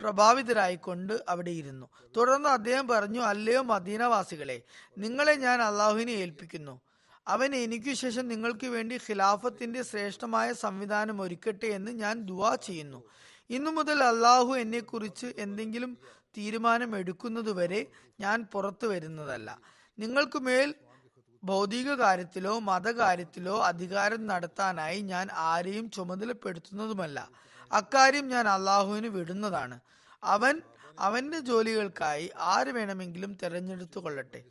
Speaker 2: പ്രഭാവിതരായിക്കൊണ്ട് അവിടെ ഇരുന്നു. തുടർന്ന് അദ്ദേഹം പറഞ്ഞു അല്ലയോ മദീനവാസികളെ നിങ്ങളെ ഞാൻ അള്ളാഹുവിനെ ഏൽപ്പിക്കുന്നു. അവൻ എനിക്ക് ശേഷം നിങ്ങൾക്ക് വേണ്ടി ഖിലാഫത്തിന്റെ ശ്രേഷ്ഠമായ സംവിധാനം ഒരുക്കട്ടെ എന്ന് ഞാൻ ദുവാ ചെയ്യുന്നു. ഇന്നു മുതൽ അള്ളാഹു എന്നെക്കുറിച്ച് എന്തെങ്കിലും തീരുമാനം എടുക്കുന്നതുവരെ ഞാൻ പുറത്തു വരുന്നതല്ല. നിങ്ങൾക്ക് മേൽ ഭൗതിക കാര്യത്തിലോ മതകാര്യത്തിലോ അധികാരം നടത്താനായി ഞാൻ ആരെയും ചുമതലപ്പെടുത്തുന്നതുമല്ല. അക്കാര്യം ഞാൻ അള്ളാഹുവിന് വിടുന്നതാണ്. അവൻ അവന്റെ ജോലികൾക്കായി ആര് വേണമെങ്കിലും തിരഞ്ഞെടുത്തു കൊള്ളട്ടെ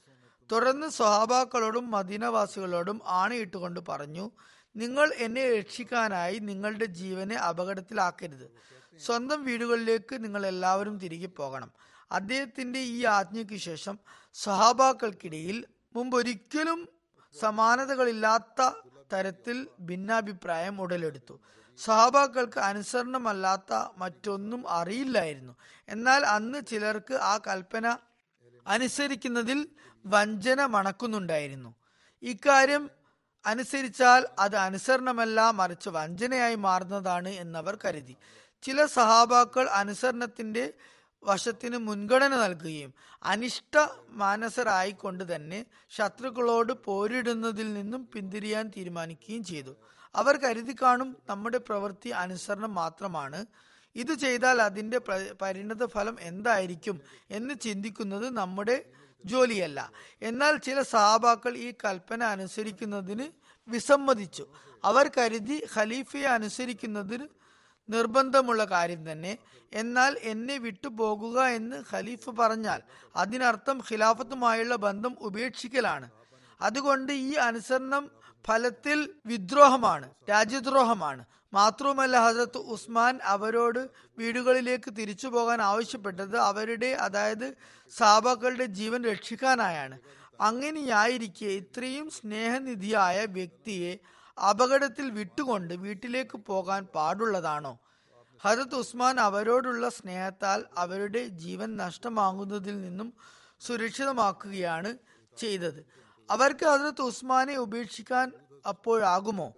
Speaker 2: തുടർന്ന് സ്വഹാബാക്കളോടും മദീനവാസികളോടും ആണിയിട്ടുകൊണ്ട് പറഞ്ഞു നിങ്ങൾ എന്നെ രക്ഷിക്കാനായി നിങ്ങളുടെ ജീവനെ അപകടത്തിലാക്കരുത്. സ്വന്തം വീടുകളിലേക്ക് നിങ്ങൾ എല്ലാവരും തിരികെ പോകണം. അദ്ദേഹത്തിന്റെ ഈ ആജ്ഞയ്ക്ക് ശേഷം സ്വഹാബാക്കൾക്കിടയിൽ മുമ്പൊരിക്കലും സമാനതകളില്ലാത്ത തരത്തിൽ ഭിന്നാഭിപ്രായം ഉടലെടുത്തു. സഹാബാക്കൾക്ക് അനുസരണമല്ലാത്ത മറ്റൊന്നും അറിയില്ലായിരുന്നു. എന്നാൽ അന്ന് ചിലർക്ക് ആ കൽപ്പന അനുസരിക്കുന്നതിൽ വഞ്ചന മണക്കുന്നുണ്ടായിരുന്നു. ഇക്കാര്യം അനുസരിച്ചാൽ അത് അനുസരണമല്ല മറിച്ച് വഞ്ചനയായി മാറുന്നതാണ് എന്നവർ കരുതി. ചില സഹാബാക്കൾ അനുസരണത്തിന്റെ വശത്തിന് മുൻഗണന നൽകുകയും അനിഷ്ട മാനസരായിക്കൊണ്ട് തന്നെ ശത്രുക്കളോട് പോരിടുന്നതിൽ നിന്നും പിന്തിരിയാൻ തീരുമാനിക്കുകയും ചെയ്തു. അവർ കരുതി കാണും നമ്മുടെ പ്രവൃത്തി അനുസരണം മാത്രമാണ്. ഇത് ചെയ്താൽ അതിന്റെ പരിണത ഫലം എന്തായിരിക്കും എന്ന് ചിന്തിക്കുന്നത് നമ്മുടെ ജോലിയല്ല. എന്നാൽ ചില സഹാബാക്കൾ ഈ കൽപ്പന അനുസരിക്കുന്നതിന് വിസമ്മതിച്ചു. അവർ കരുതി ഖലീഫയെ അനുസരിക്കുന്നതിന് നിർബന്ധമുള്ള കാര്യം തന്നെ. എന്നാൽ എന്നെ വിട്ടുപോകുക എന്ന് ഖലീഫ് പറഞ്ഞാൽ അതിനർത്ഥം ഖിലാഫത്തുമായുള്ള ബന്ധം ഉപേക്ഷിക്കലാണ്. അതുകൊണ്ട് ഈ അനുസരണം ഫലത്തിൽ വിദ്രോഹമാണ് രാജ്യദ്രോഹമാണ്. മാത്രവുമല്ല ഹസരത്ത് ഉസ്മാൻ അവരോട് വീടുകളിലേക്ക് തിരിച്ചു പോകാൻ ആവശ്യപ്പെട്ടത് അവരുടെ അതായത് സാബാക്കളുടെ ജീവൻ രക്ഷിക്കാനായാണ്. അങ്ങനെയായിരിക്കെ ഇത്രയും സ്നേഹനിധിയായ വ്യക്തിയെ അപകടത്തിൽ വിട്ടുകൊണ്ട് വീട്ടിലേക്ക് പോകാൻ പാടുള്ളതാണോ? ഹരത് ഉസ്മാൻ അവരോടുള്ള സ്നേഹത്താൽ അവരുടെ ജീവൻ നഷ്ടമാകുന്നതിൽ നിന്നും സുരക്ഷിതമാക്കുകയാണ് ചെയ്തത്. അവർക്ക് ഹസ്രത്ത് ഉസ്മാനെ ഉപേക്ഷിക്കാൻ അപ്പോഴാകുമോ?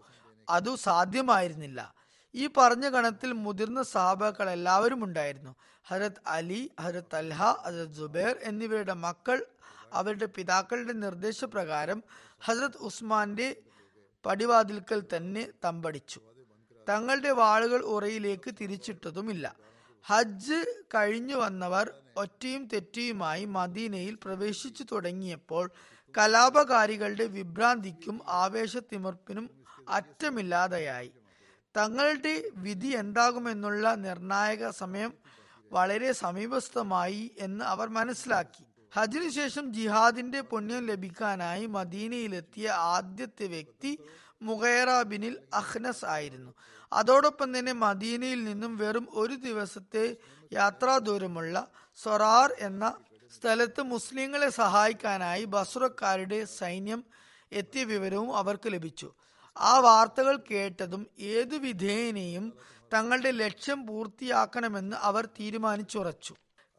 Speaker 2: അതു സാധ്യമായിരുന്നില്ല. ഈ പറഞ്ഞ ഗണത്തിൽ മുതിർന്ന സഹാബാക്കൾ എല്ലാവരും ഉണ്ടായിരുന്നു. ഹരത് അലി ഹരത് അൽഹ ഹരത് ജുബേർ എന്നിവരുടെ മക്കൾ അവരുടെ പിതാക്കളുടെ നിർദ്ദേശപ്രകാരം ഹസരത് ഉസ്മാന്റെ പടിവാതിൽക്കൽ തന്നെ തമ്പടിച്ചു. തങ്ങളുടെ വാളുകൾ ഉറയിലേക്ക് തിരിച്ചിട്ടതുമില്ല. ഹജ്ജ് കഴിഞ്ഞു വന്നവർ ഒറ്റയും തെറ്റിയുമായി മദീനയിൽ പ്രവേശിച്ചു തുടങ്ങിയപ്പോൾ കലാപകാരികളുടെ വിഭ്രാന്തിക്കും ആവേശത്തിമർപ്പിനും അറ്റമില്ലാതെയായി. തങ്ങളുടെ വിധി എന്താകുമെന്നുള്ള നിർണായക സമയം വളരെ സമീപസ്ഥമായി എന്ന് അവർ മനസ്സിലാക്കി. ഹജിനു ശേഷം ജിഹാദിന്റെ പുണ്യം ലഭിക്കാനായി മദീനയിലെത്തിയ ആദ്യത്തെ വ്യക്തി ബിനിൽ അഹ്നസ് ആയിരുന്നു. അതോടൊപ്പം തന്നെ മദീനയിൽ നിന്നും വെറും ഒരു ദിവസത്തെ യാത്രാ ദൂരമുള്ള സൊറാർ എന്ന സ്ഥലത്ത് മുസ്ലിങ്ങളെ സഹായിക്കാനായി ബസ്രക്കാരുടെ സൈന്യം എത്തിയ വിവരവും അവർക്ക് ലഭിച്ചു. ആ വാർത്തകൾ കേട്ടതും ഏതു വിധേയനെയും തങ്ങളുടെ ലക്ഷ്യം പൂർത്തിയാക്കണമെന്ന് അവർ തീരുമാനിച്ചുറച്ചു.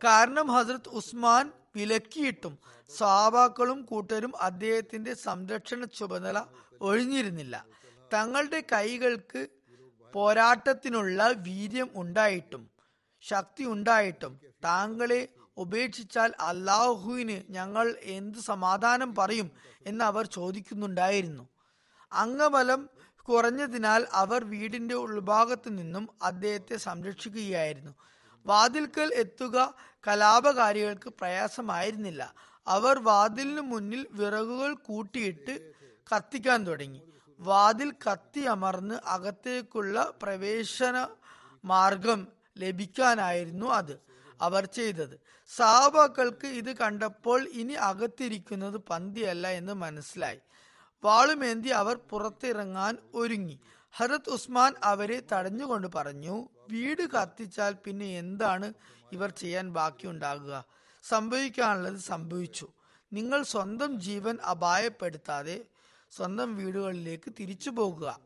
Speaker 2: കാരണം ഹസ്രത് ഉസ്മാൻ വിലക്കിയിട്ടും സാബാക്കളും കൂട്ടരും അദ്ദേഹത്തിന്റെ സംരക്ഷണ ചുമതല ഒഴിഞ്ഞിരുന്നില്ല. തങ്ങളുടെ കൈകൾക്ക് പോരാട്ടത്തിനുള്ള വീര്യം ഉണ്ടായിട്ടും ശക്തി ഉണ്ടായിട്ടും താങ്കളെ ഉപേക്ഷിച്ചാൽ അള്ളാഹുവിന് ഞങ്ങൾ എന്ത് സമാധാനം പറയും എന്ന് അവർ ചോദിക്കുന്നുണ്ടായിരുന്നു. അംഗബലം കുറഞ്ഞതിനാൽ അവർ വീടിന്റെ ഉൾഭാഗത്തു നിന്നും അദ്ദേഹത്തെ സംരക്ഷിക്കുകയായിരുന്നു. വാതിൽക്കൽ എത്തുക കലാപകാരികൾക്ക് പ്രയാസമായിരുന്നില്ല. അവർ വാതിലിനു മുന്നിൽ വിറകുകൾ കൂട്ടിയിട്ട് കത്തിക്കാൻ തുടങ്ങി. വാതിൽ കത്തി അമർന്ന് അകത്തേക്കുള്ള പ്രവേശന മാർഗം ലഭിക്കാനായിരുന്നു അത്. അവർ ചെയ്തത്. സാബാക്കൾക്ക് ഇത് കണ്ടപ്പോൾ ഇനി അകത്തിരിക്കുന്നത് പന്തിയല്ല എന്ന് മനസ്സിലായി. വാളുമേന്തി അവർ പുറത്തിറങ്ങാൻ ഒരുങ്ങി. ഹരത് ഉസ്മാൻ അവരെ തടഞ്ഞുകൊണ്ട് പറഞ്ഞു വീട് കത്തിച്ചാൽ പിന്നെ എന്താണ് ഇവർ ചെയ്യാൻ ബാക്കിയുണ്ടാകുക? സംഭവിക്കാനുള്ളത് സംഭവിച്ചു. നിങ്ങൾ സ്വന്തം ജീവൻ അപായപ്പെടുത്താതെ സ്വന്തം വീടുകളിലേക്ക് തിരിച്ചു പോകുക.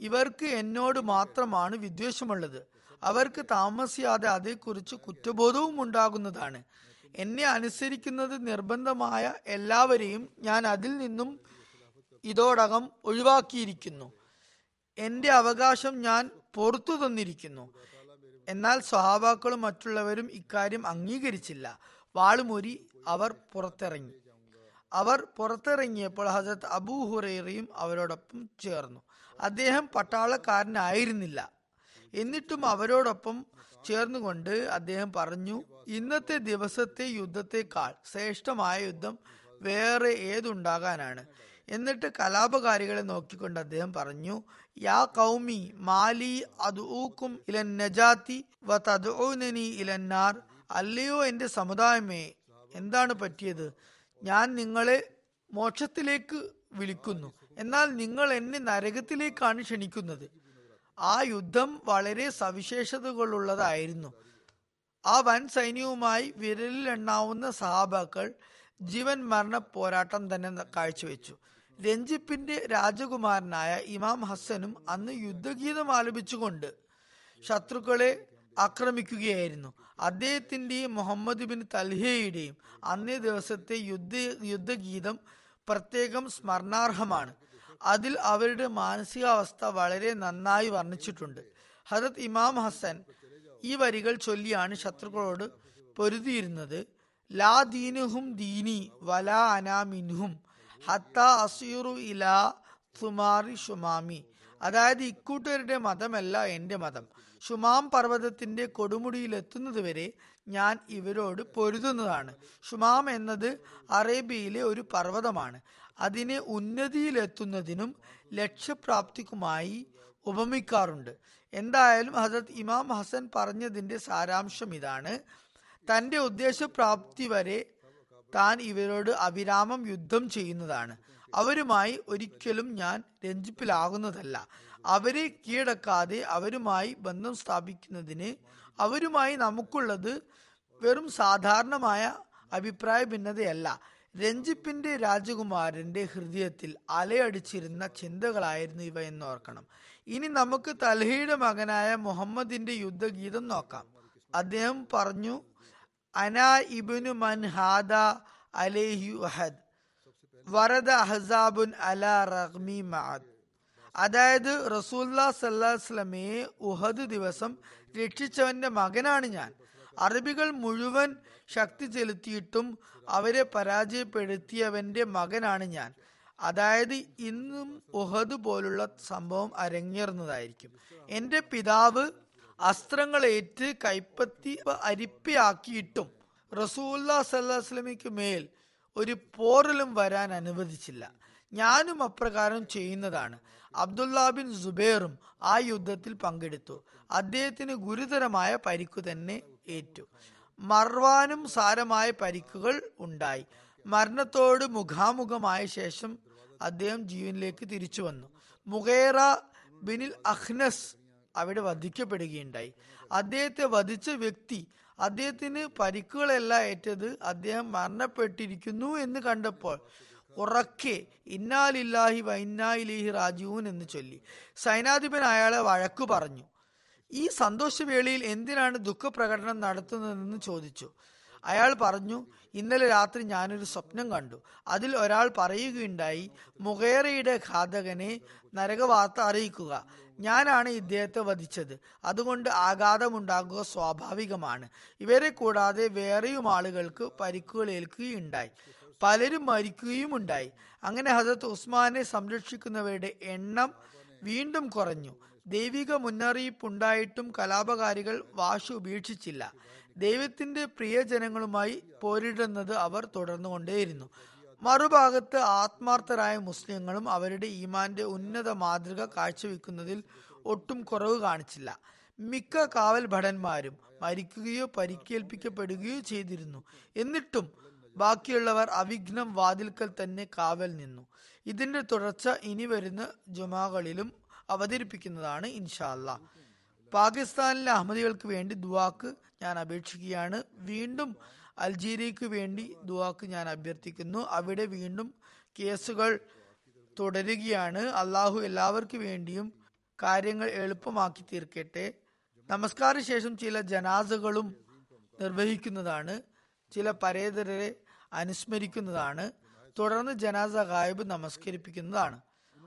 Speaker 2: ഇവർക്ക് എന്നോട് മാത്രമാണ് വിദ്വേഷമുള്ളത്. അവർക്ക് താമസിയാതെ അതേക്കുറിച്ച് കുറ്റബോധവും ഉണ്ടാകുന്നതാണ്. എന്നെ അനുസരിക്കുന്നത് നിർബന്ധമായ എല്ലാവരെയും ഞാൻ അതിൽ നിന്നും ഇതോടകം ഒഴിവാക്കിയിരിക്കുന്നു. എന്റെ അവകാശം ഞാൻ പുറത്തു തന്നിരിക്കുന്നു. എന്നാൽ സ്വഹാബാക്കളും മറ്റുള്ളവരും ഇക്കാര്യം അംഗീകരിച്ചില്ല. വാളുമൂരി അവർ പുറത്തിറങ്ങി. അവർ പുറത്തിറങ്ങിയപ്പോൾ ഹസരത്ത് അബൂ ഹുറൈറയും അവരോടൊപ്പം ചേർന്നു. അദ്ദേഹം പട്ടാളക്കാരനായിരുന്നില്ല. എന്നിട്ടും അവരോടൊപ്പം ചേർന്നുകൊണ്ട് അദ്ദേഹം പറഞ്ഞു ഇന്നത്തെ ദിവസത്തെ യുദ്ധത്തെക്കാൾ ശ്രേഷ്ഠമായ യുദ്ധം വേറെ ഏതുണ്ടാകാനാണ്? എന്നിട്ട് കലാപകാരികളെ നോക്കിക്കൊണ്ട് അദ്ദേഹം പറഞ്ഞു യാ കൗമി മാലി അദൂക്കും ഇലൻ നജാത്തി വ തദ്ഊനനി ഇലന്നാർ അല്ലയോ എന്റെ സമുദായമേ എന്താണ് പറ്റിയത്? ഞാൻ നിങ്ങളെ മോക്ഷത്തിലേക്ക് വിളിക്കുന്നു. എന്നാൽ നിങ്ങൾ എന്നെ നരകത്തിലേക്കാണ് ക്ഷണിക്കുന്നത്. ആ യുദ്ധം വളരെ സവിശേഷതകളുള്ളതായിരുന്നു. ആ വൻ സൈന്യവുമായി വിരലിലെണ്ണാവുന്ന സഹാബാക്കൾ ജീവൻ മരണ പോരാട്ടം തന്നെ കാഴ്ചവെച്ചു. രഞ്ജിപ്പിന്റെ രാജകുമാരനായ ഇമാം ഹസ്സനും അന്ന് യുദ്ധഗീതം ആലപിച്ചുകൊണ്ട് ശത്രുക്കളെ ആക്രമിക്കുകയായിരുന്നു. അദ്ദേഹത്തിന്റെയും മുഹമ്മദ് ബിൻ തൽഹയുടെയും അന്നേ ദിവസത്തെ യുദ്ധ യുദ്ധഗീതം പ്രത്യേകം സ്മരണാർഹമാണ്. അതിൽ അവരുടെ മാനസികാവസ്ഥ വളരെ നന്നായി വർണിച്ചിട്ടുണ്ട്. ഹജത് ഇമാം ഹസൻ ഈ വരികൾ ചൊല്ലിയാണ് ശത്രുക്കളോട് പൊരുതിയിരുന്നത്. ലാ ദീനുഹും ദീനി വലാ അനാമിൻഹും ഹത്ത അസീറു ഇലാ സുമാറി ഷുമാമി. അതായത് ഇക്കൂട്ടരുടെ മതമല്ല എന്റെ മതം. ഷുമാം പർവതത്തിന്റെ കൊടുമുടിയിൽ എത്തുന്നതുവരെ ഞാൻ ഇവരോട് പൊരുതുന്നതാണ്. ഷുമാം എന്നത് അറേബ്യയിലെ ഒരു പർവതമാണ്. അതിനെ ഉന്നതിയിലെത്തുന്നതിനും ലക്ഷ്യപ്രാപ്തിക്കുമായി ഉപമിക്കാറുണ്ട്. എന്തായാലും ഹസരത് ഇമാം ഹസൻ പറഞ്ഞതിന്റെ സാരാംശം ഇതാണ്. തന്റെ ഉദ്ദേശപ്രാപ്തി വരെ താൻ ഇവരോട് അവിരാമം യുദ്ധം ചെയ്യുന്നതാണ്. അവരുമായി ഒരിക്കലും ഞാൻ രഞ്ജിപ്പിലാകുന്നതല്ല. അവരെ കീഴടക്കാതെ അവരുമായി ബന്ധം സ്ഥാപിക്കുന്നതിന് അവരുമായി നമുക്കുള്ളത് വെറും സാധാരണമായ അഭിപ്രായ ഭിന്നതയല്ല. രഞ്ജിപ്പിന്റെ രാജകുമാരന്റെ ഹൃദയത്തിൽ അലയടിച്ചിരുന്ന ചിന്തകളായിരുന്നു ഇവ എന്നോർക്കണം. ഇനി നമുക്ക് തൽഹയുടെ മകനായ മുഹമ്മദിന്റെ യുദ്ധഗീതം നോക്കാം. അദ്ദേഹം പറഞ്ഞു അനാ ഇബിനു മൻഹാദ അലേഹി വഹദ് വരദ അഹസാബുൻ അല റഹ്മി മഅദ്. അതായത് റസൂല്ലാ സല്ലാസ്ലമയെ ഉഹദ് ദിവസം രക്ഷിച്ചവന്റെ മകനാണ് ഞാൻ. അറബികൾ മുഴുവൻ ശക്തി ചെലുത്തിയിട്ടും അവരെ പരാജയപ്പെടുത്തിയവന്റെ മകനാണ് ഞാൻ. അതായത് ഇന്നും ഉഹദ് പോലുള്ള സംഭവം അരങ്ങേറുന്നതായിരിക്കും. എന്റെ പിതാവ് അസ്ത്രങ്ങളേറ്റ് കൈപ്പത്തി അരിപ്പയാക്കിയിട്ടും റസൂല്ലാ സല്ലാസ്ലമിക്ക് മേൽ ഒരു പോറലും വരാൻ അനുവദിച്ചില്ല. ഞാനും അപ്രകാരം ചെയ്യുന്നതാണ്. അബ്ദുല്ലാ ബിൻ സുബേറും ആ യുദ്ധത്തിൽ പങ്കെടുത്തു. അദ്ദേഹത്തിന് ഗുരുതരമായ പരിക്കു തന്നെ ഏറ്റു. മർവാനും സാരമായ പരിക്കുകൾ ഉണ്ടായി. മരണത്തോട് മുഖാമുഖമായ ശേഷം അദ്ദേഹം ജീവനിലേക്ക് തിരിച്ചു വന്നു. മുഖേറ ബിനിൽ അഹ്നസ് അവിടെ വധിക്കപ്പെടുകയുണ്ടായി. അദ്ദേഹത്തെ വധിച്ച വ്യക്തി അദ്ദേഹത്തിന് പരിക്കുകളെല്ലാം ഏറ്റത് അദ്ദേഹം മരണപ്പെട്ടിരിക്കുന്നു എന്ന് കണ്ടപ്പോൾ ഉറക്കെ ഇന്നാലില്ലാഹി വൈന്നായിലേഹി റാജീവൻ എന്ന് ചൊല്ലി. സൈനാധിപൻ അയാളെ വഴക്കു പറഞ്ഞു. ഈ സന്തോഷവേളയിൽ എന്തിനാണ് ദുഃഖപ്രകടനം നടത്തുന്നതെന്ന് ചോദിച്ചു. അയാൾ പറഞ്ഞു ഇന്നലെ രാത്രി ഞാനൊരു സ്വപ്നം കണ്ടു. അതിൽ ഒരാൾ പറയുകയുണ്ടായി മുഖേറയുടെ ഘാതകനെ നരകവാർത്ത അറിയിക്കുക. ഞാനാണ് ഇദ്ദേഹത്തെ വധിച്ചത്. അതുകൊണ്ട് ആഘാതമുണ്ടാകുക സ്വാഭാവികമാണ്. ഇവരെ കൂടാതെ വേറെയും ആളുകൾക്ക് പരിക്കുകൾ ഏൽക്കുകയുണ്ടായി. പലരും മരിക്കുകയും ഉണ്ടായി. അങ്ങനെ ഹസത്ത് ഉസ്മാനെ സംരക്ഷിക്കുന്നവരുടെ എണ്ണം വീണ്ടും കുറഞ്ഞു. ദൈവിക മുന്നറിയിപ്പുണ്ടായിട്ടും കലാപകാരികൾ വാശി ഉപേക്ഷിച്ചില്ല. ദൈവത്തിന്റെ പ്രിയജനങ്ങളുമായി പോരിടുന്നത് അവർ തുടർന്നുകൊണ്ടേയിരുന്നു. മറുഭാഗത്ത് ആത്മാർത്ഥരായ മുസ്ലിങ്ങളും അവരുടെ ഈമാന്റെ ഉന്നത മാതൃക കാഴ്ചവെക്കുന്നതിൽ ഒട്ടും കുറവ് കാണിച്ചില്ല. മിക്ക കാവൽ ഭടന്മാരും മരിക്കുകയോ പരിക്കേൽപ്പിക്കപ്പെടുകയോ ചെയ്തിരുന്നു. എന്നിട്ടും ബാക്കിയുള്ളവർ അവിഘ്നം വാതിൽക്കൽ തന്നെ കാവൽ നിന്നു. ഇതിന്റെ തുടർച്ച ഇനി വരുന്ന ജുമാകളിലും അവതരിപ്പിക്കുന്നതാണ് ഇൻഷാല്ല പാകിസ്ഥാനിലെ അഹമ്മദികൾക്ക് വേണ്ടി ദുവാക്ക് ഞാൻ അപേക്ഷിക്കുകയാണ്. വീണ്ടും അൾജീരിയക്ക് വേണ്ടി ദുവാക്ക് ഞാൻ അഭ്യർത്ഥിക്കുന്നു. അവിടെ വീണ്ടും കേസുകൾ തുടരുകയാണ്. അള്ളാഹു എല്ലാവർക്കു വേണ്ടിയും കാര്യങ്ങൾ എളുപ്പമാക്കി തീർക്കട്ടെ. നമസ്കാര ശേഷം ചില ജനാസകളും നിർവഹിക്കുന്നതാണ്. ചില പരേതരെ അനുസ്മരിക്കുന്നതാണ്. തുടർന്ന് ജനാസ ഗായബ് നമസ്കരിപ്പിക്കുന്നതാണ്.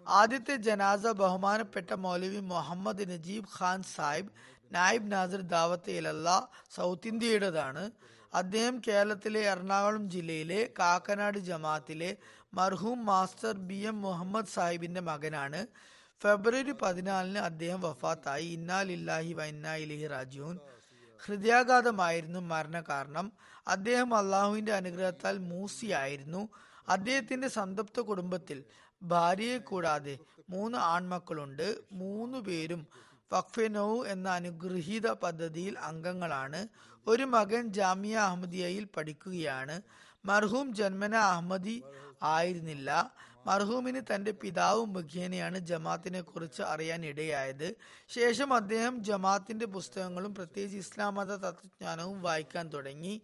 Speaker 2: ആദ്യത്തെ ജനാസ ബഹുമാനപ്പെട്ട മൗലവി മുഹമ്മദ് നജീബ് ഖാൻ സാഹിബ് നായിബ് നാസിർ ദാവത്ത് ഇലല്ല സൗത്ത് ഇന്ത്യയുടേതാണ്. അദ്ദേഹം കേരളത്തിലെ എറണാകുളം ജില്ലയിലെ കാക്കനാട് ജമാഅത്തിലെ മർഹൂം മാസ്റ്റർ ബി എം മുഹമ്മദ് സാഹിബിന്റെ മകനാണ്. ഫെബ്രുവരി പതിനാലിന് അദ്ദേഹം വഫാത്തായി. ഇന്നാലില്ലാഹി വൈന്നാ ഇലഹി രാജുൻ ഹൃദയാഘാതമായിരുന്നു മരണകാരണം. അദ്ദേഹം അള്ളാഹുവിന്റെ അനുഗ്രഹത്താൽ മൂസിയായിരുന്നു. അദ്ദേഹത്തിന്റെ സന്തപ്ത കുടുംബത്തിൽ ഭാര്യയെ കൂടാതെ മൂന്ന് ആൺമക്കളുണ്ട്. മൂന്നു പേരും വഖഫെനോ എന്ന അനുഗ്രഹീത പദ്ധതിയിൽ അംഗങ്ങളാണ്. ഒരു മകൻ ജാമിയ അഹമ്മദിയയിൽ പഠിക്കുകയാണ്. മർഹൂം ജന്മന അഹമ്മദി ആയിരുന്നില്ല. മർഹൂമിന് തന്റെ പിതാവ് മുഖേനയാണ് ജമാത്തിനെ കുറിച്ച് അറിയാൻ ഇടയായത് ശേഷം അദ്ദേഹം ജമാത്തിന്റെ പുസ്തകങ്ങളും പ്രത്യേകിച്ച് ഇസ്ലാം മത തത്വജ്ഞാനവും വായിക്കാൻ തുടങ്ങി.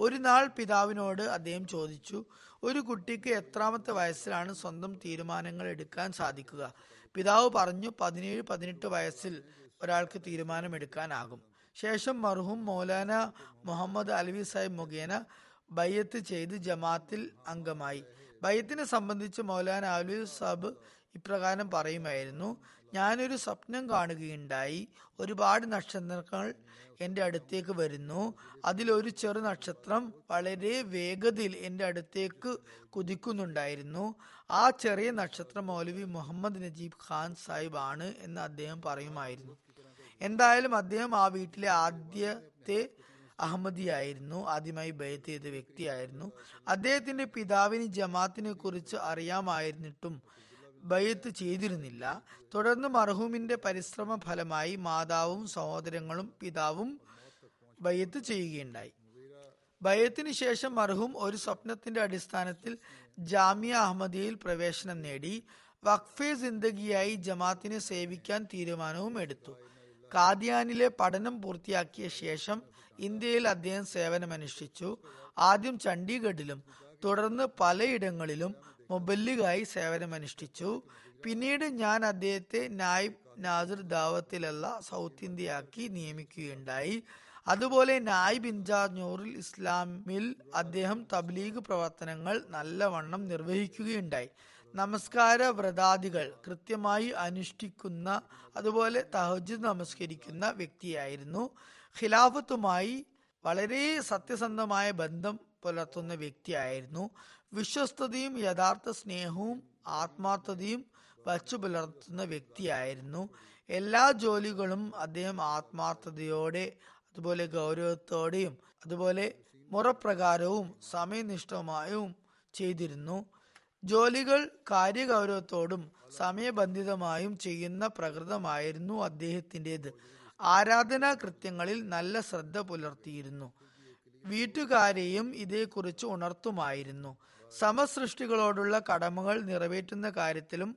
Speaker 2: ഒരു നാൾ പിതാവിനോട് അദ്ദേഹം ചോദിച്ചു ഒരു കുട്ടിക്ക് എത്രാമത്തെ വയസ്സിലാണ് സ്വന്തം തീരുമാനങ്ങൾ എടുക്കാൻ സാധിക്കുക? പിതാവ് പറഞ്ഞു പതിനേഴ് പതിനെട്ട് വയസ്സിൽ ഒരാൾക്ക് തീരുമാനമെടുക്കാനാകും. ശേഷം മർഹൂം മൗലാന മുഹമ്മദ് അലവി സാഹിബ് മുഖേന ബയ്യത്ത് ചെയ്ത് ജമാത്തിൽ അംഗമായി. ബയ്യത്തിനെ സംബന്ധിച്ച് മൗലാന അലവി സാബ് ഇപ്രകാരം പറയുമായിരുന്നു ഞാനൊരു സ്വപ്നം കാണുകയുണ്ടായി. ഒരുപാട് നക്ഷത്രങ്ങൾ എന്റെ അടുത്തേക്ക് വരുന്നു. അതിലൊരു ചെറു നക്ഷത്രം വളരെ വേഗതയിൽ എന്റെ അടുത്തേക്ക് കുതിക്കുന്നുണ്ടായിരുന്നു. ആ ചെറിയ നക്ഷത്രം മൗലവി മുഹമ്മദ് നജീബ് ഖാൻ സാഹിബ് ആണ് എന്ന് അദ്ദേഹം പറയുമായിരുന്നു. എന്തായാലും അദ്ദേഹം ആ വീട്ടിലെ ആദ്യത്തെ അഹമ്മദിയായിരുന്നു. ആദ്യമായി ബയത്ത് ചെയ്ത വ്യക്തിയായിരുന്നു. അദ്ദേഹത്തിന്റെ പിതാവിന് ജമാത്തിനെ കുറിച്ച് അറിയാമായിരുന്നിട്ടും ബയ്യത്ത് ചെയ്തിരുന്നില്ല. തുടർന്ന് മർഹൂമിന്റെ പരിശ്രമ ഫലമായി മാതാവും സഹോദരങ്ങളും പിതാവും ബയ്യത്ത് ചെയ്യുകയുണ്ടായി. ബയ്യത്തിന് ശേഷം മർഹൂം ഒരു സ്വപ്നത്തിന്റെ അടിസ്ഥാനത്തിൽ ജാമിയ അഹമ്മദിയയിൽ പ്രവേശനം നേടി. വഖഫെ സിന്ദഗിയായി ജമാത്തിനെ സേവിക്കാൻ തീരുമാനവും എടുത്തു. കാദിയാനിലെ പഠനം പൂർത്തിയാക്കിയ ശേഷം ഇന്ത്യയിൽ അദ്ദേഹം സേവനമനുഷ്ഠിച്ചു. ആദ്യം ചണ്ഡീഗഡിലും തുടർന്ന് പലയിടങ്ങളിലും മൊബല്ലിഗായി സേവനമനുഷ്ഠിച്ചു. പിന്നീട് ഞാൻ അദ്ദേഹത്തെ നായിബ് നാസിർ ദാവത്തിലല്ല സൗത്ത് ഇന്ത്യയാക്കി നിയമിക്കുകയുണ്ടായി. അതുപോലെ നായിബ് ഇൻചാർജ് നൂറുൽ ഇസ്ലാമിൽ അദ്ദേഹം തബ്ലീഗ് പ്രവർത്തനങ്ങൾ നല്ലവണ്ണം നിർവഹിക്കുകയുണ്ടായി. നമസ്കാര വ്രതാദികൾ കൃത്യമായി അനുഷ്ഠിക്കുന്ന അതുപോലെ തഹജ് നമസ്കരിക്കുന്ന വ്യക്തിയായിരുന്നു. ഖിലാഫത്തുമായി വളരെ സത്യസന്ധമായ ബന്ധം പുലർത്തുന്ന വ്യക്തിയായിരുന്നു. വിശ്വസ്തതയും യഥാർത്ഥ സ്നേഹവും ആത്മാർത്ഥതയും വച്ചു പുലർത്തുന്ന വ്യക്തിയായിരുന്നു. എല്ലാ ജോലികളും അദ്ദേഹം ആത്മാർത്ഥതയോടെ അതുപോലെ ഗൗരവത്തോടെയും അതുപോലെ മുറപ്രകാരവും സമയനിഷ്ഠമായും ചെയ്തിരുന്നു. ജോലികൾ കാര്യഗൗരവത്തോടും സമയബന്ധിതമായും ചെയ്യുന്ന പ്രകൃതമായിരുന്നു അദ്ദേഹത്തിന്റെത്. ആരാധനാ കൃത്യങ്ങളിൽ നല്ല ശ്രദ്ധ പുലർത്തിയിരുന്നു. വീട്ടുകാരെയും ഇതേക്കുറിച്ച് ഉണർത്തുമായിരുന്നു. സമസൃഷ്ടികളോടുള്ള കടമകൾ നിറവേറ്റുന്ന കാര്യത്തിലും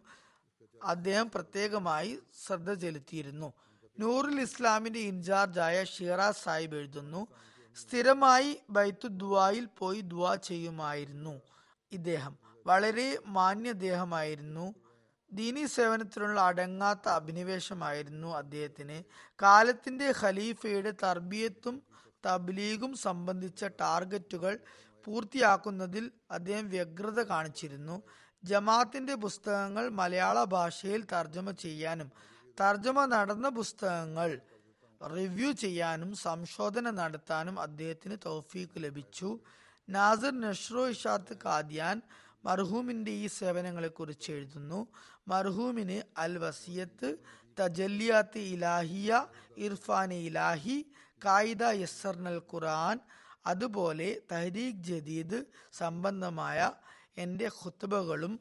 Speaker 2: അദ്ദേഹം പ്രത്യേകമായി ശ്രദ്ധ ചെലുത്തിയിരുന്നു. നൂറുൽ ഇസ്ലാമിന്റെ ഇൻചാർജായ ഷിറാസ് സാഹിബ് എഴുതുന്നു സ്ഥിരമായി ബൈത്തു ദുവായിൽ പോയി ദുവാ ചെയ്യുമായിരുന്നു ഇദ്ദേഹം. വളരെ മാന്യദേഹമായിരുന്നു. ദീനി സേവനത്തിനുള്ള അടങ്ങാത്ത അഭിനിവേശമായിരുന്നു അദ്ദേഹത്തിന്. കാലത്തിന്റെ ഖലീഫയുടെ തർബിയത്തും തബ്ലീഗും സംബന്ധിച്ച ടാർഗറ്റുകൾ പൂർത്തിയാക്കുന്നതിൽ അദ്ദേഹം വ്യഗ്രത കാണിച്ചിരുന്നു. ജമാഅത്തിന്റെ പുസ്തകങ്ങൾ മലയാള ഭാഷയിൽ തർജമ ചെയ്യാനും തർജമ നടന്ന പുസ്തകങ്ങൾ റിവ്യൂ ചെയ്യാനും സംശോധന നടത്താനും അദ്ദേഹത്തിന് തൗഫീക്ക് ലഭിച്ചു. നാസിർ നഷ്റോ ഇഷാത്ത് കാദ്യാൻ മർഹൂമിന്റെ ഈ സേവനങ്ങളെക്കുറിച്ച് എഴുതുന്നു. മർഹൂമിന് അൽ വസിയത്ത് തജല്ലിയാത്ത് ഇലാഹിയ ഇർഫാൻ ഇലാഹി കായിദ യസ്സർനൽ ഖുർആൻ അതുപോലെ തഹരീഖ് ജദീദ് സംബന്ധമായ എന്റെ ഖുത്ബകളും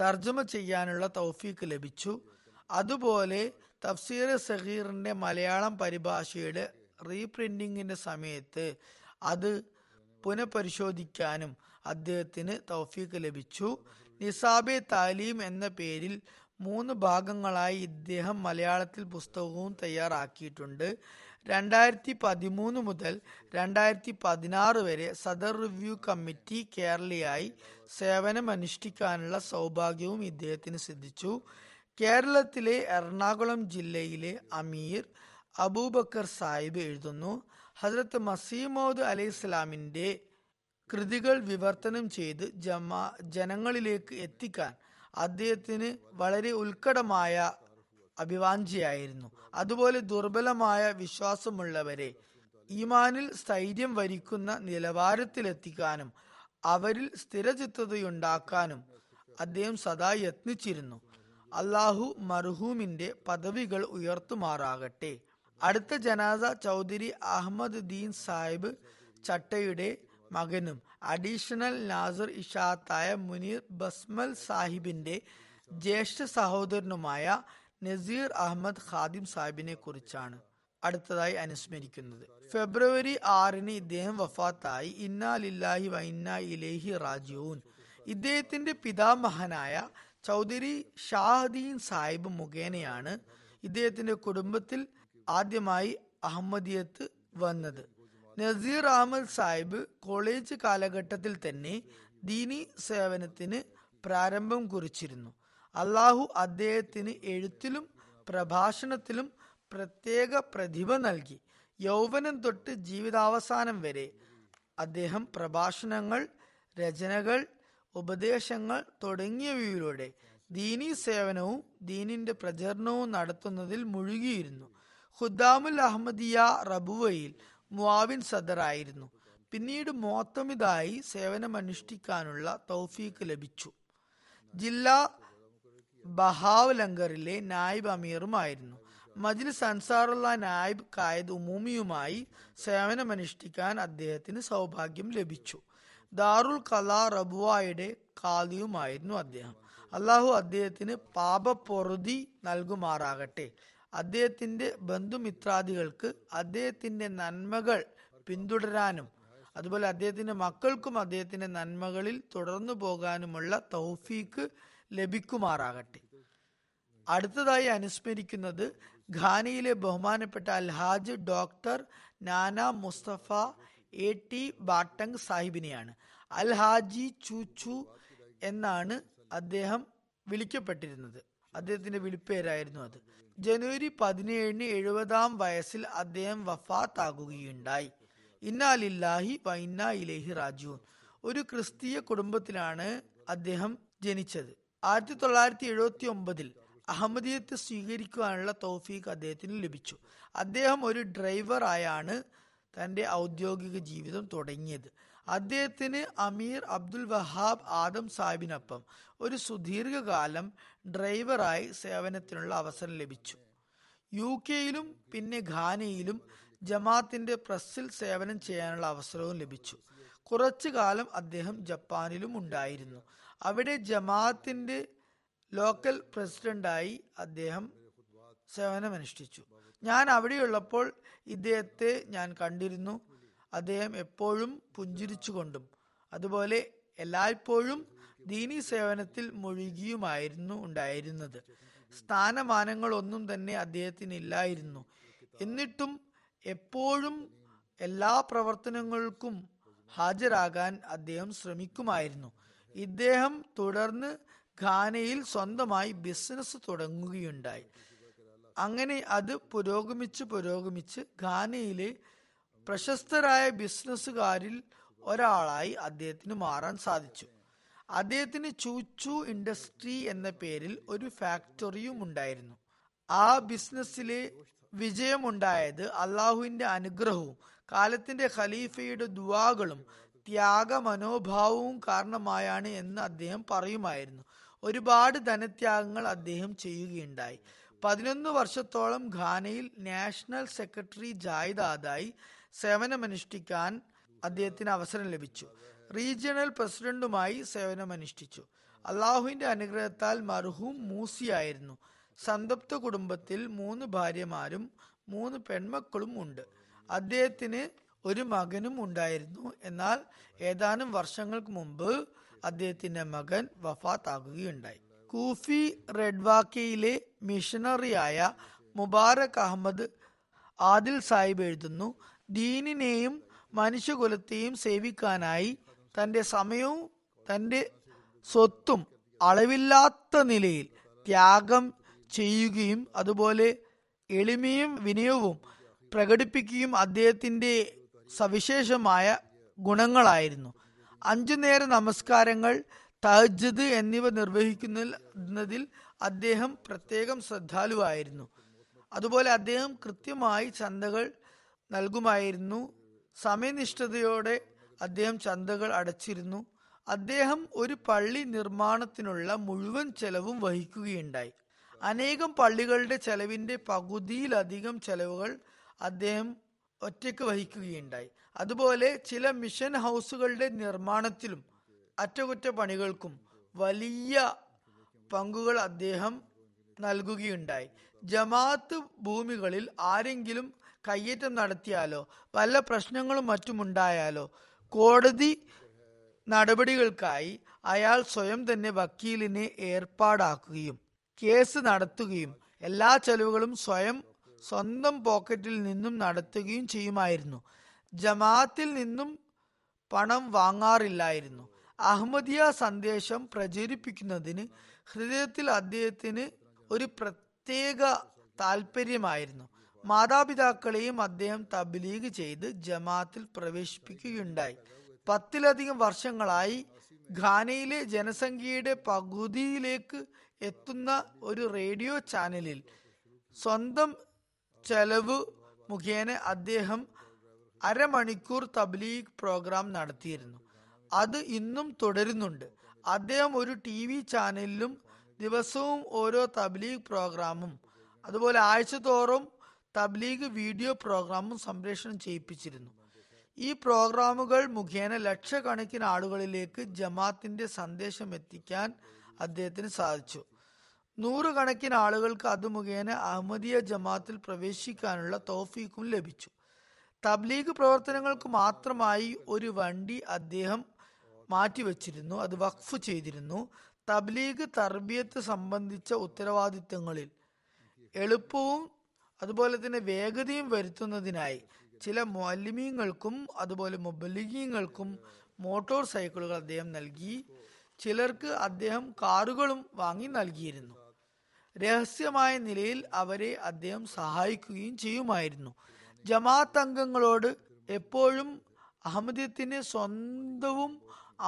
Speaker 2: തർജമ ചെയ്യാനുള്ള തൗഫീക്ക് ലഭിച്ചു. അതുപോലെ തഫ്സീർ സഹീറിന്റെ മലയാളം പരിഭാഷയുടെ റീപ്രിന്റിങ്ങിന്റെ സമയത്ത് അത് പുനഃപരിശോധിക്കാനും അദ്ദേഹത്തിന് തൗഫീക്ക് ലഭിച്ചു. നിസാബെ താലീം എന്ന പേരിൽ മൂന്ന് ഭാഗങ്ങളായി ഇദ്ദേഹം മലയാളത്തിൽ പുസ്തകവും തയ്യാറാക്കിയിട്ടുണ്ട്. രണ്ടായിരത്തി പതിമൂന്ന് മുതൽ രണ്ടായിരത്തി പതിനാറ് വരെ സദർ റിവ്യൂ കമ്മിറ്റി കേരളയായി സേവനം അനുഷ്ഠിക്കാനുള്ള സൗഭാഗ്യവും ഇദ്ദേഹത്തിന് സിദ്ധിച്ചു. കേരളത്തിലെ എറണാകുളം ജില്ലയിലെ അമീർ അബൂബക്കർ സാഹിബ് എഴുതുന്നു ഹസ്രത്ത് മസീമോദ് അലൈഹി ഇസ്ലാമിന്റെ കൃതികൾ വിവർത്തനം ചെയ്ത് ജമാ ജനങ്ങളിലേക്ക് എത്തിക്കാൻ അദ്ദേഹത്തിന് വളരെ ഉത്കടമായ അഭിവാഞ്ചയായിരുന്നു അതുപോലെ ദുർബലമായ വിശ്വാസമുള്ളവരെ ഈമാനിൽ സ്ഥൈര്യം വരിക്കുന്ന നിലവാരത്തിലെത്തിക്കാനും അവരിൽ സ്ഥിരചിത്തതയുണ്ടാക്കാനും അദ്ദേഹം സദാ യത്നിച്ചിരുന്നു. അള്ളാഹു മർഹൂമിന്റെ പദവികൾ ഉയർത്തുമാറാകട്ടെ. അടുത്ത ജനാസ ചൗധരി അഹമ്മദ് ദീൻ സാഹിബ് ചട്ടയുടെ മകനും അഡീഷണൽ നാസർ ഇഷാത്തായ മുനീർ ബസ്മൽ സാഹിബിന്റെ ജ്യേഷ്ഠ സഹോദരനുമായ നസീർ അഹമ്മദ് ഖാദിം സാഹിബിനെ കുറിച്ചാണ് അടുത്തതായി അനുസ്മരിക്കുന്നത്. ഫെബ്രുവരി ആറിന് ഇദ്ദേഹം വഫാത്തായി. ഇന്നാ ലില്ലാഹി വ ഇന്നാ ഇലേഹി റാജിഊൻ. ഇദ്ദേഹത്തിന്റെ പിതാമഹനായ ചൗധരി ഷാഹദീൻ സാഹിബ് മുഖേനയാണ് ഇദ്ദേഹത്തിന്റെ കുടുംബത്തിൽ ആദ്യമായി അഹമ്മദിയത്ത് വന്നത്. നസീർ അഹമ്മദ് സാഹിബ് കോളേജ് കാലഘട്ടത്തിൽ തന്നെ ദീനി സേവനത്തിന് പ്രാരംഭം കുറിച്ചിരുന്നു. അള്ളാഹു അദ്ദേഹത്തിന് എഴുത്തിലും പ്രഭാഷണത്തിലും പ്രത്യേക പ്രതിഭ നൽകി. യൗവനം തൊട്ട് ജീവിതാവസാനം വരെ അദ്ദേഹം പ്രഭാഷണങ്ങൾ രചനകൾ ഉപദേശങ്ങൾ തുടങ്ങിയവയിലൂടെ ദീനി സേവനവും ദീനിന്റെ പ്രചരണവും നടത്തുന്നതിൽ മുഴുകിയിരുന്നു. ഖുദ്ദാമുൽ അഹമ്മദിയ റബുവയിൽ മുവാവിൻ സദറായിരുന്നു പിന്നീട് മോത്തമിതായി സേവനമനുഷ്ഠിക്കാനുള്ള തൗഫീക്ക് ലഭിച്ചു. ജില്ലാ ബഹാവ് ലങ്കറിലെ നായിബ് അമീറുമായിരുന്നു. മജ്ലിസ് അൻസാറുള്ള നായിബ് കായദ് ഉമൂമിയുമായി സേവനമനുഷ്ഠിക്കാൻ അദ്ദേഹത്തിന് സൗഭാഗ്യം ലഭിച്ചു. ദാറുൽ കലാ റബുവായുടെ കാതിയുമായിരുന്നു അദ്ദേഹം. അള്ളാഹു അദ്ദേഹത്തിന് പാപപ്പൊറുതി നൽകുമാറാകട്ടെ. അദ്ദേഹത്തിന്റെ ബന്ധുമിത്രാദികൾക്ക് അദ്ദേഹത്തിന്റെ നന്മകൾ പിന്തുടരാനും അതുപോലെ അദ്ദേഹത്തിന്റെ മക്കൾക്കും അദ്ദേഹത്തിന്റെ നന്മകളിൽ തുടർന്നു പോകാനുമുള്ള തൗഫീക്ക് ലഭിക്കുമാറാകട്ടെ. അടുത്തതായി അനുസ്മരിക്കുന്നത് ഖാനയിലെ ബഹുമാനപ്പെട്ട Alhaj doctor Nana Mustapha A T Batung സാഹിബിനെയാണ്. Alhaji Chuchu എന്നാണ് അദ്ദേഹം വിളിക്കപ്പെട്ടിരുന്നത്. അദ്ദേഹത്തിന്റെ വിളിപ്പേരായിരുന്നു അത്. ജനുവരി പതിനേഴിന് എഴുപതാം വയസ്സിൽ അദ്ദേഹം വഫാത്താകുകയുണ്ടായി. ഇന്നാലില്ലാഹി വൈന്നാ ഇലേഹി റാജുൻ ഒരു ക്രിസ്തീയ കുടുംബത്തിലാണ് അദ്ദേഹം ജനിച്ചത്. ആയിരത്തി തൊള്ളായിരത്തി എഴുപത്തി ഒമ്പതിൽ അഹമ്മദിയത്ത് സ്വീകരിക്കുവാനുള്ള തൗഫീഖ് അദ്ദേഹത്തിന് ലഭിച്ചു. അദ്ദേഹം ഒരു ഡ്രൈവറായാണ് തന്റെ ഔദ്യോഗിക ജീവിതം തുടങ്ങിയത്. അദ്ദേഹത്തിന് അമീർ അബ്ദുൽ വഹാബ് ആദം സാഹിബിനൊപ്പം ഒരു സുദീർഘകാലം ഡ്രൈവറായി സേവനത്തിനുള്ള അവസരം ലഭിച്ചു. യു കെയിലും പിന്നെ ഘാനയിലും ജമാത്തിന്റെ പ്രസ്സിൽ സേവനം ചെയ്യാനുള്ള അവസരവും ലഭിച്ചു. കുറച്ചു കാലം അദ്ദേഹം ജപ്പാനിലും ഉണ്ടായിരുന്നു. അവിടെ ജമാഅത്തിന്റെ ലോക്കൽ പ്രസിഡന്റായി അദ്ദേഹം സേവനമനുഷ്ഠിച്ചു ഞാൻ അവിടെയുള്ളപ്പോൾ ഇദ്ദേഹത്തെ ഞാൻ കണ്ടിരുന്നു. അദ്ദേഹം എപ്പോഴും പുഞ്ചിരിച്ചുകൊണ്ടും അതുപോലെ എല്ലായ്പ്പോഴും ദീനി സേവനത്തിൽ മുഴുകിയുമായിരുന്നു ഉണ്ടായിരുന്നത്. സ്ഥാനമാനങ്ങളൊന്നും തന്നെ അദ്ദേഹത്തിന് ഇല്ലായിരുന്നു എന്നിട്ടും എപ്പോഴും എല്ലാ പ്രവർത്തനങ്ങൾക്കും ഹാജരാകാൻ അദ്ദേഹം ശ്രമിക്കുമായിരുന്നു. ഇദ്ദേഹം തുടർന്ന് ഖാനയിൽ സ്വന്തമായി ബിസിനസ് തുടങ്ങുകയുണ്ടായി. അങ്ങനെ അത് പുരോഗമിച്ച് പുരോഗമിച്ച് ഖാനയിലെ പ്രശസ്തരായ ബിസിനസ്സുകാരിൽ ഒരാളായി അദ്ദേഹത്തിന് മാറാൻ സാധിച്ചു. അദ്ദേഹത്തിന് ചൂച്ചു ഇൻഡസ്ട്രി എന്ന പേരിൽ ഒരു ഫാക്ടറിയും ഉണ്ടായിരുന്നു. ആ ബിസിനസ്സിലെ വിജയമുണ്ടായത് അള്ളാഹുവിന്റെ അനുഗ്രഹവും കാലത്തിന്റെ ഖലീഫയുടെ ദുവാകളും ത്യാഗ മനോഭാവവും കാരണമായാണ് എന്ന് അദ്ദേഹം പറയുമായിരുന്നു. ഒരുപാട് ധനത്യാഗങ്ങൾ അദ്ദേഹം ചെയ്യുകയുണ്ടായി. പതിനൊന്ന് വർഷത്തോളം ഘാനയിൽ നാഷണൽ സെക്രട്ടറി ജായിദാദായി സേവനമനുഷ്ഠിക്കാൻ അദ്ദേഹത്തിന് അവസരം ലഭിച്ചു. റീജിയണൽ പ്രസിഡന്റുമായി സേവനമനുഷ്ഠിച്ചു. അള്ളാഹുവിന്റെ അനുഗ്രഹത്താൽ മർഹൂം മൂസിയായിരുന്നു. സന്തപ്ത കുടുംബത്തിൽ മൂന്ന് ഭാര്യമാരും മൂന്ന് പെൺമക്കളും ഉണ്ട്. അദ്ദേഹത്തിന് ഒരു മകനും ഉണ്ടായിരുന്നു. എന്നാൽ ഏതാനും വർഷങ്ങൾക്ക് മുമ്പ് അദ്ദേഹത്തിന്റെ മകൻ വഫാത്താകുകയുണ്ടായി. കൂഫി റെഡ്വാക്കയിലെ മിഷണറിയായ മുബാറക് അഹമ്മദ് ആദിൽ സാഹിബ് എഴുതുന്നു ദീനിനെയും മനുഷ്യകുലത്തെയും സേവിക്കാനായി തന്റെ സമയവും തന്റെ സ്വത്തും അളവില്ലാത്ത നിലയിൽ ത്യാഗം ചെയ്യുകയും അതുപോലെ എളിമയും വിനയവും പ്രകടിപ്പിക്കുകയും അദ്ദേഹത്തിന്റെ സവിശേഷമായ ഗുണങ്ങളായിരുന്നു. അഞ്ചു നേര നമസ്കാരങ്ങൾ തഹജദ് എന്നിവ നിർവഹിക്കുന്നതിൽ അദ്ദേഹം പ്രത്യേകം ശ്രദ്ധാലുവായിരുന്നു. അതുപോലെ അദ്ദേഹം കൃത്യമായി ചന്തകൾ നൽകുമായിരുന്നു. സമയനിഷ്ഠതയോടെ അദ്ദേഹം ചന്തകൾ അടച്ചിരുന്നു. അദ്ദേഹം ഒരു പള്ളി നിർമ്മാണത്തിനുള്ള മുഴുവൻ ചെലവും വഹിക്കുകയുണ്ടായി. അനേകം പള്ളികളുടെ ചെലവിന്റെ പകുതിയിലധികം ചെലവുകൾ അദ്ദേഹം ഒറ്റയ്ക്ക് വഹിക്കുകയുണ്ടായി. അതുപോലെ ചില മിഷൻ ഹൗസുകളുടെ നിർമ്മാണത്തിലും അറ്റകുറ്റപ്പണികൾക്കും വലിയ പങ്കുകൾ അദ്ദേഹം നൽകുകയുണ്ടായി. ജമാഅത്ത് ഭൂമികളിൽ ആരെങ്കിലും കയ്യേറ്റം നടത്തിയാലോ പല പ്രശ്നങ്ങളും മറ്റുമുണ്ടായാലോ കോടതി നടപടികൾക്കായി അയാൾ സ്വയം തന്നെ വക്കീലിനെ ഏർപ്പാടാക്കുകയും കേസ് നടത്തുകയും എല്ലാ ചെലവുകളും സ്വയം സ്വന്തം പോക്കറ്റിൽ നിന്നും നടത്തുകയും ചെയ്യുമായിരുന്നു. ജമാഅത്തിൽ നിന്നും പണം വാങ്ങാറില്ലായിരുന്നു. അഹമ്മദിയ സന്ദേശം പ്രചരിപ്പിക്കുന്നതിന് ഹൃദയത്തിൽ അദ്ദേഹത്തിന് ഒരു പ്രത്യേക താല്പര്യമായിരുന്നു മാതാപിതാക്കളെയും അദ്ദേഹം തബ്ലീഗ് ചെയ്ത് ജമാഅത്തിൽ പ്രവേശിപ്പിക്കുകയുണ്ടായി. പത്തിലധികം വർഷങ്ങളായി ഖാനയിലെ ജനസംഖ്യയുടെ പകുതിയിലേക്ക് എത്തുന്ന ഒരു റേഡിയോ ചാനലിൽ സ്വന്തം ചെലവ് മുഖേന അദ്ദേഹം അരമണിക്കൂർ തബ്ലീഗ് പ്രോഗ്രാം നടത്തിയിരുന്നു. അത് ഇന്നും തുടരുന്നുണ്ട്. അദ്ദേഹം ഒരു ടി വി ചാനലിലും ദിവസവും ഓരോ തബ്ലീഗ് പ്രോഗ്രാമും അതുപോലെ ആഴ്ചതോറും തബ്ലീഗ് വീഡിയോ പ്രോഗ്രാമും സംപ്രേഷണം ചെയ്യിപ്പിച്ചിരുന്നു. ഈ പ്രോഗ്രാമുകൾ മുഖേന ലക്ഷക്കണക്കിന് ആളുകളിലേക്ക് ജമാത്തിന്റെ സന്ദേശം എത്തിക്കാൻ അദ്ദേഹത്തിന് സാധിച്ചു. നൂറുകണക്കിന് ആളുകൾക്ക് അത് മുഖേന അഹമ്മദിയ ജമാത്തിൽ പ്രവേശിക്കാനുള്ള തോഫീക്കും ലഭിച്ചു. തബ്ലീഗ് പ്രവർത്തനങ്ങൾക്ക് മാത്രമായി ഒരു വണ്ടി അദ്ദേഹം മാറ്റിവെച്ചിരുന്നു. അത് വഖഫ് ചെയ്തിരുന്നു. തബ്ലീഗ് തർബിയത്ത് സംബന്ധിച്ച ഉത്തരവാദിത്തങ്ങളിൽ എളുപ്പവും അതുപോലെ തന്നെ വേഗതയും വരുത്തുന്നതിനായി ചില മൊലിമീങ്ങൾക്കും അതുപോലെ മൊബലിഗീങ്ങൾക്കും മോട്ടോർ സൈക്കിളുകൾ അദ്ദേഹം നൽകി. ചിലർക്ക് അദ്ദേഹം കാറുകളും വാങ്ങി നൽകിയിരുന്നു. രഹസ്യമായ നിലയിൽ അവരെ അദ്ദേഹം സഹായിക്കുകയും ചെയ്യുമായിരുന്നു. ജമാഅത്ത് അംഗങ്ങളോട് എപ്പോഴും അഹമ്മദീയത്തിന് സ്വന്തവും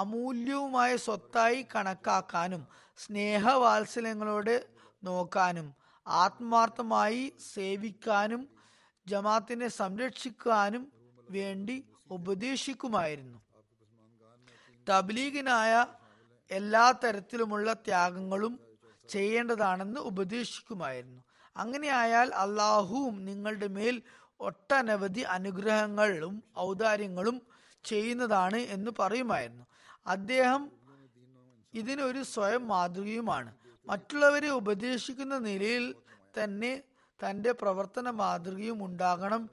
Speaker 2: അമൂല്യവുമായ സ്വത്തായി കണക്കാക്കാനും സ്നേഹവാത്സല്യങ്ങളോട് നോക്കാനും ആത്മാർത്ഥമായി സേവിക്കാനും ജമാത്തിനെ സംരക്ഷിക്കാനും വേണ്ടി ഉപദേശിക്കുമായിരുന്നു. തബ്ലീഗിനായ എല്ലാ തരത്തിലുമുള്ള ത്യാഗങ്ങളും ചെയ്യേണ്ടതാണെന്ന് ഉപദേശിക്കുമായിരുന്നു. അങ്ങനെയായാൽ അള്ളാഹുവും നിങ്ങളുടെ മേൽ ഒട്ടനവധി അനുഗ്രഹങ്ങളും ഔദാര്യങ്ങളും ചെയ്യുന്നതാണ് എന്ന് പറയുമായിരുന്നു. അദ്ദേഹം ഇതിനൊരു സ്വയം മാതൃകയുമാണ്. മറ്റുള്ളവരെ ഉപദേശിക്കുന്ന നിലയിൽ തന്നെ തന്റെ പ്രവർത്തന മാതൃകയും ഉണ്ടാകണം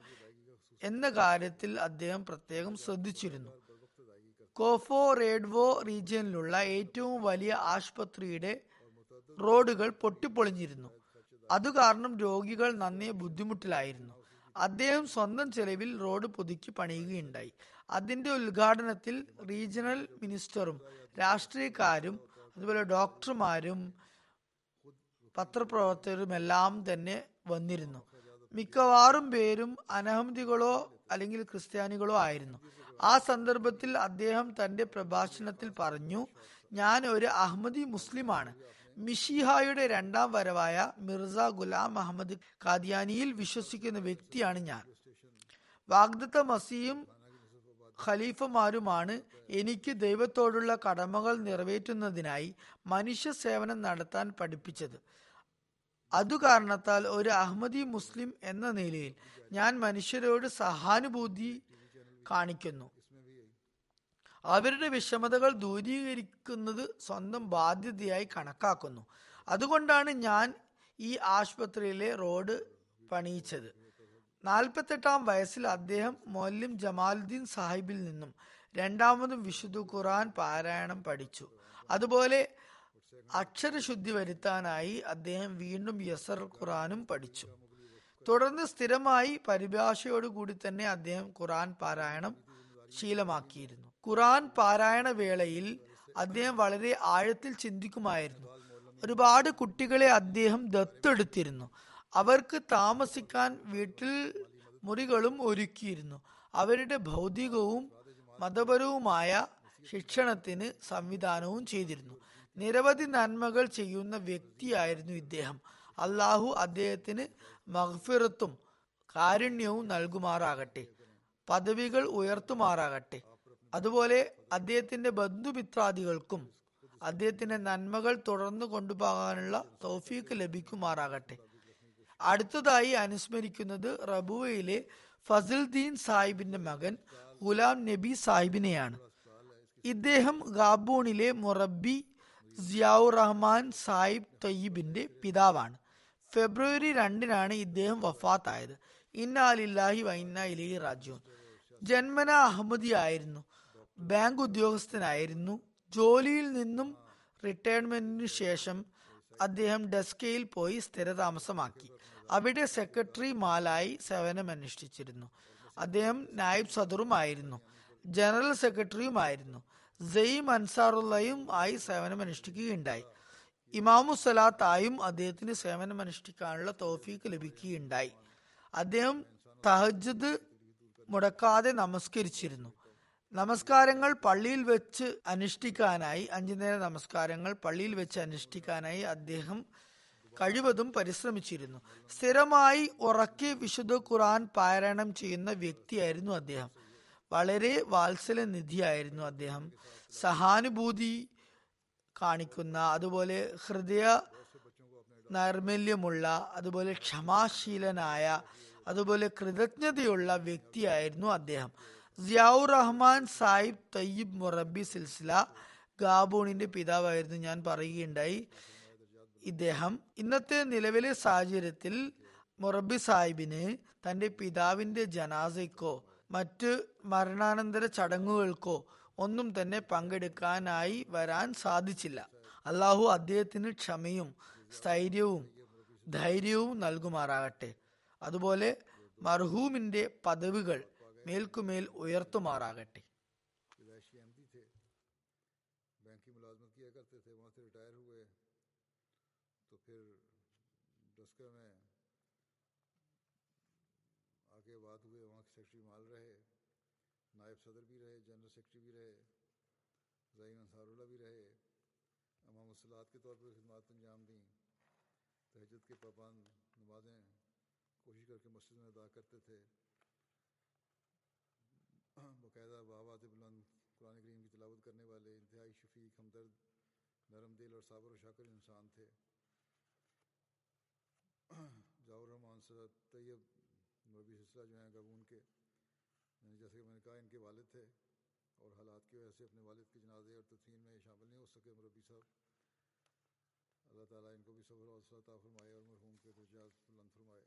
Speaker 2: എന്ന കാര്യത്തിൽ അദ്ദേഹം പ്രത്യേകം ശ്രദ്ധിച്ചിരുന്നു. കോഫോ റേഡ്വോ റീജിയനിലുള്ള ഏറ്റവും വലിയ ആശുപത്രിയുടെ റോഡുകൾ പൊട്ടിപ്പൊളിഞ്ഞിരുന്നു. അത് കാരണം രോഗികൾ നന്നേ ബുദ്ധിമുട്ടിലായിരുന്നു. അദ്ദേഹം സ്വന്തം ചെലവിൽ റോഡ് പുതുക്കി പണിയുകയുണ്ടായി. അതിന്റെ ഉദ്ഘാടനത്തിൽ റീജിയണൽ മിനിസ്റ്ററും രാഷ്ട്രീയക്കാരും അതുപോലെ ഡോക്ടർമാരും പത്രപ്രവർത്തകരും എല്ലാം തന്നെ വന്നിരുന്നു. മിക്കവാറും പേരും അനഹമ്മദികളോ അല്ലെങ്കിൽ ക്രിസ്ത്യാനികളോ ആയിരുന്നു. ആ സന്ദർഭത്തിൽ അദ്ദേഹം തന്റെ പ്രഭാഷണത്തിൽ പറഞ്ഞു ഞാൻ ഒരു അഹമ്മദി മുസ്ലിമാണ്. മിഷിഹായുടെ രണ്ടാം വരവായ മിർസ ഗുലാം അഹമ്മദ് കാദിയാനിയിൽ വിശ്വസിക്കുന്ന വ്യക്തിയാണ് ഞാൻ. വാഗ്ദത്ത മസിയും ഖലീഫമാരുമാണ് എനിക്ക് ദൈവത്തോടുള്ള കടമകൾ നിറവേറ്റുന്നതിനായി മനുഷ്യ സേവനം നടത്താൻ പഠിപ്പിച്ചത്. അതു കാരണത്താൽ ഒരു അഹമ്മദി മുസ്ലിം എന്ന നിലയിൽ ഞാൻ മനുഷ്യരോട് സഹാനുഭൂതി കാണിക്കുന്നു. അവരുടെ വിഷമതകൾ ദൂരീകരിക്കുന്നത് സ്വന്തം ബാധ്യതയായി കണക്കാക്കുന്നു. അതുകൊണ്ടാണ് ഞാൻ ഈ ആശുപത്രിയിലെ റോഡ് പണിയിച്ചത്. നാൽപ്പത്തെട്ടാം വയസ്സിൽ അദ്ദേഹം മൊല്ലിം ജമാലുദ്ദീൻ സാഹിബിൽ നിന്നും രണ്ടാമതും വിശുദ്ധ ഖുറാൻ പാരായണം പഠിച്ചു. അതുപോലെ അക്ഷരശുദ്ധി വരുത്താനായി അദ്ദേഹം വീണ്ടും യസർ ഖുറാനും പഠിച്ചു. തുടർന്ന് സ്ഥിരമായി പരിഭാഷയോടുകൂടി തന്നെ അദ്ദേഹം ഖുറാൻ പാരായണം ശീലമാക്കിയിരുന്നു. ഖുറാൻ പാരായണ വേളയിൽ അദ്ദേഹം വളരെ ആഴത്തിൽ ചിന്തിക്കുമായിരുന്നു. ഒരുപാട് കുട്ടികളെ അദ്ദേഹം ദത്തെടുത്തിരുന്നു. അവർക്ക് താമസിക്കാൻ വീട്ടിൽ മുറികളും ഒരുക്കിയിരുന്നു. അവരുടെ ഭൗതികവും മതപരവുമായ ശിക്ഷണത്തിന് സംവിധാനവും ചെയ്തിരുന്നു. നിരവധി നന്മകൾ ചെയ്യുന്ന വ്യക്തിയായിരുന്നു ഇദ്ദേഹം. അള്ളാഹു അദ്ദേഹത്തിന് മഹ്ഫിറത്തും കാരുണ്യവും നൽകുമാറാകട്ടെ. പദവികൾ ഉയർത്തുമാറാകട്ടെ. അതുപോലെ അദ്ദേഹത്തിന്റെ ബന്ധുമിത്രാദികൾക്കും അദ്ദേഹത്തിന്റെ നന്മകൾ തുടർന്നു കൊണ്ടുപോകാനുള്ള തൗഫീക്ക് ലഭിക്കുമാറാകട്ടെ. അടുത്തതായി അനുസ്മരിക്കുന്നത് റബുവയിലെ ഫസിൽദീൻ സാഹിബിന്റെ മകൻ ഗുലാം നബി സാഹിബിനെയാണ്. ഇദ്ദേഹം ഗാബൂണിലെ മൊറബി ജിയാവു റഹ്മാൻ സാഹിബ് തയ്യിബിന്റെ പിതാവാണ്. ഫെബ്രുവരി രണ്ടിനാണ് ഇദ്ദേഹം വഫാത്തായത്. ഇന്നാലില്ലാഹി വൈന്ന ഇലഹി രാജ്യവും ജന്മന അഹമ്മദി ആയിരുന്നു ബാങ്ക് ഉദ്യോഗസ്ഥനായിരുന്നു. ജോലിയിൽ നിന്നും റിട്ടയർമെന്റിനു ശേഷം അദ്ദേഹം ഡെസ്കയിൽ പോയി സ്ഥിരതാമസമാക്കി. അവിടെ സെക്രട്ടറി മാലായി സേവനമനുഷ്ഠിച്ചിരുന്നു അദ്ദേഹം നായിബ് സദറുമായിരുന്നു. ജനറൽ സെക്രട്ടറിയുമായിരുന്നു. സെയ്ം അൻസാറുള്ളയും ആയി സേവനമനുഷ്ഠിക്കുകയുണ്ടായി ഇമാമു സലാത്തായും അദ്ദേഹത്തിന് സേവനമനുഷ്ഠിക്കാനുള്ള തോഫീക്ക് ലഭിക്കുകയുണ്ടായി. അദ്ദേഹം തഹജദ് മുടക്കാതെ നമസ്കരിച്ചിരുന്നു. നമസ്കാരങ്ങൾ പള്ളിയിൽ വെച്ച് അനുഷ്ഠിക്കാനായി അഞ്ചു നേര നമസ്കാരങ്ങൾ പള്ളിയിൽ വെച്ച് അനുഷ്ഠിക്കാനായി അദ്ദേഹം കഴിവതും പരിശ്രമിച്ചിരുന്നു. സ്ഥിരമായി ഉറക്കി വിശുദ്ധ ഖുറാൻ പാരായണം ചെയ്യുന്ന വ്യക്തിയായിരുന്നു അദ്ദേഹം. വളരെ വാത്സല വാത്സല്യനിധിയായിരുന്നു അദ്ദേഹം. സഹാനുഭൂതി കാണിക്കുന്ന അതുപോലെ ഹൃദയ നൈർമല്യമുള്ള അതുപോലെ ക്ഷമാശീലനായ അതുപോലെ കൃതജ്ഞതയുള്ള വ്യക്തിയായിരുന്നു അദ്ദേഹം. സിയാവുർ റഹ്മാൻ സാഹിബ് തയ്യിബ് മൊറബി സിൽസില ഗാബൂണിന്റെ പിതാവായിരുന്നു. ഞാൻ പറയുകയുണ്ടായി. ഇദ്ദേഹം ഇന്നത്തെ നിലവിലെ സാഹചര്യത്തിൽ മൊറബി സാഹിബിന് തന്റെ പിതാവിന്റെ ജനാസയ്ക്കോ മറ്റ് മരണാനന്തര ചടങ്ങുകൾക്കോ ഒന്നും തന്നെ പങ്കെടുക്കാനായി വരാൻ സാധിച്ചില്ല. അള്ളാഹു അദ്ദേഹത്തിന് ക്ഷമയും സ്ഥൈര്യവും ധൈര്യവും നൽകുമാറാകട്ടെ. അതുപോലെ മർഹൂമിന്റെ പദവികൾ മേൽക്കുമേൽ ഉയർത്തുമാറാകട്ടെ
Speaker 1: पैदाइशी अहमदी थे बैंक की मुलाजमत किया करते थे वहाँ से रिटायर हुए तो फिर डस्कर में आगे बाद हुए वहाँ के सेक्रेटरी माल रहे नायब सदर भी रहे जनरल सेक्रेटरी भी रहे जईम अंसारुल्ला भी रहे इमाम सलात के तौर पर खिदमत अंजाम दी तहजद के पाबंद नमाजें कोशिश करके मस्जिद में अदा करते थे बाकायदा बाबात बुलंद कुरान करीम की तिलावत करने वाले इंतहाई शफीक हमदर्द नरम दिल और साबर शाकर इंसान थे जाउर रहमान सर तैयब नबी सिलसिला जो हैं गबून के जैसे कि मैंने कहा इनके वालिद थे और हालात की वजह से अपने वालिद के जनाजे और तदफीन में शामिल नहीं हो सके मरबी साहब अल्लाह ताला इनको भी सब्र और फरमाए और मरहूम के दर्जात बुलंद फरमाए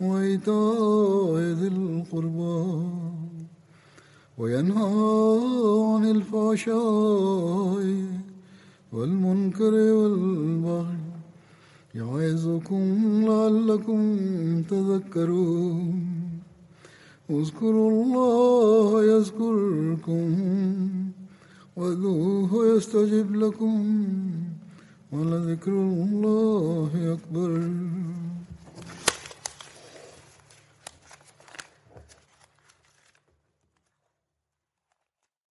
Speaker 1: وإيتاء ذي القربى وينهى عن الفحشاء والمنكر والبغي يعظكم لعلكم تذكرون. اذكروا الله يذكركم وادعوه يستجب لكم ولذكر الله أكبر.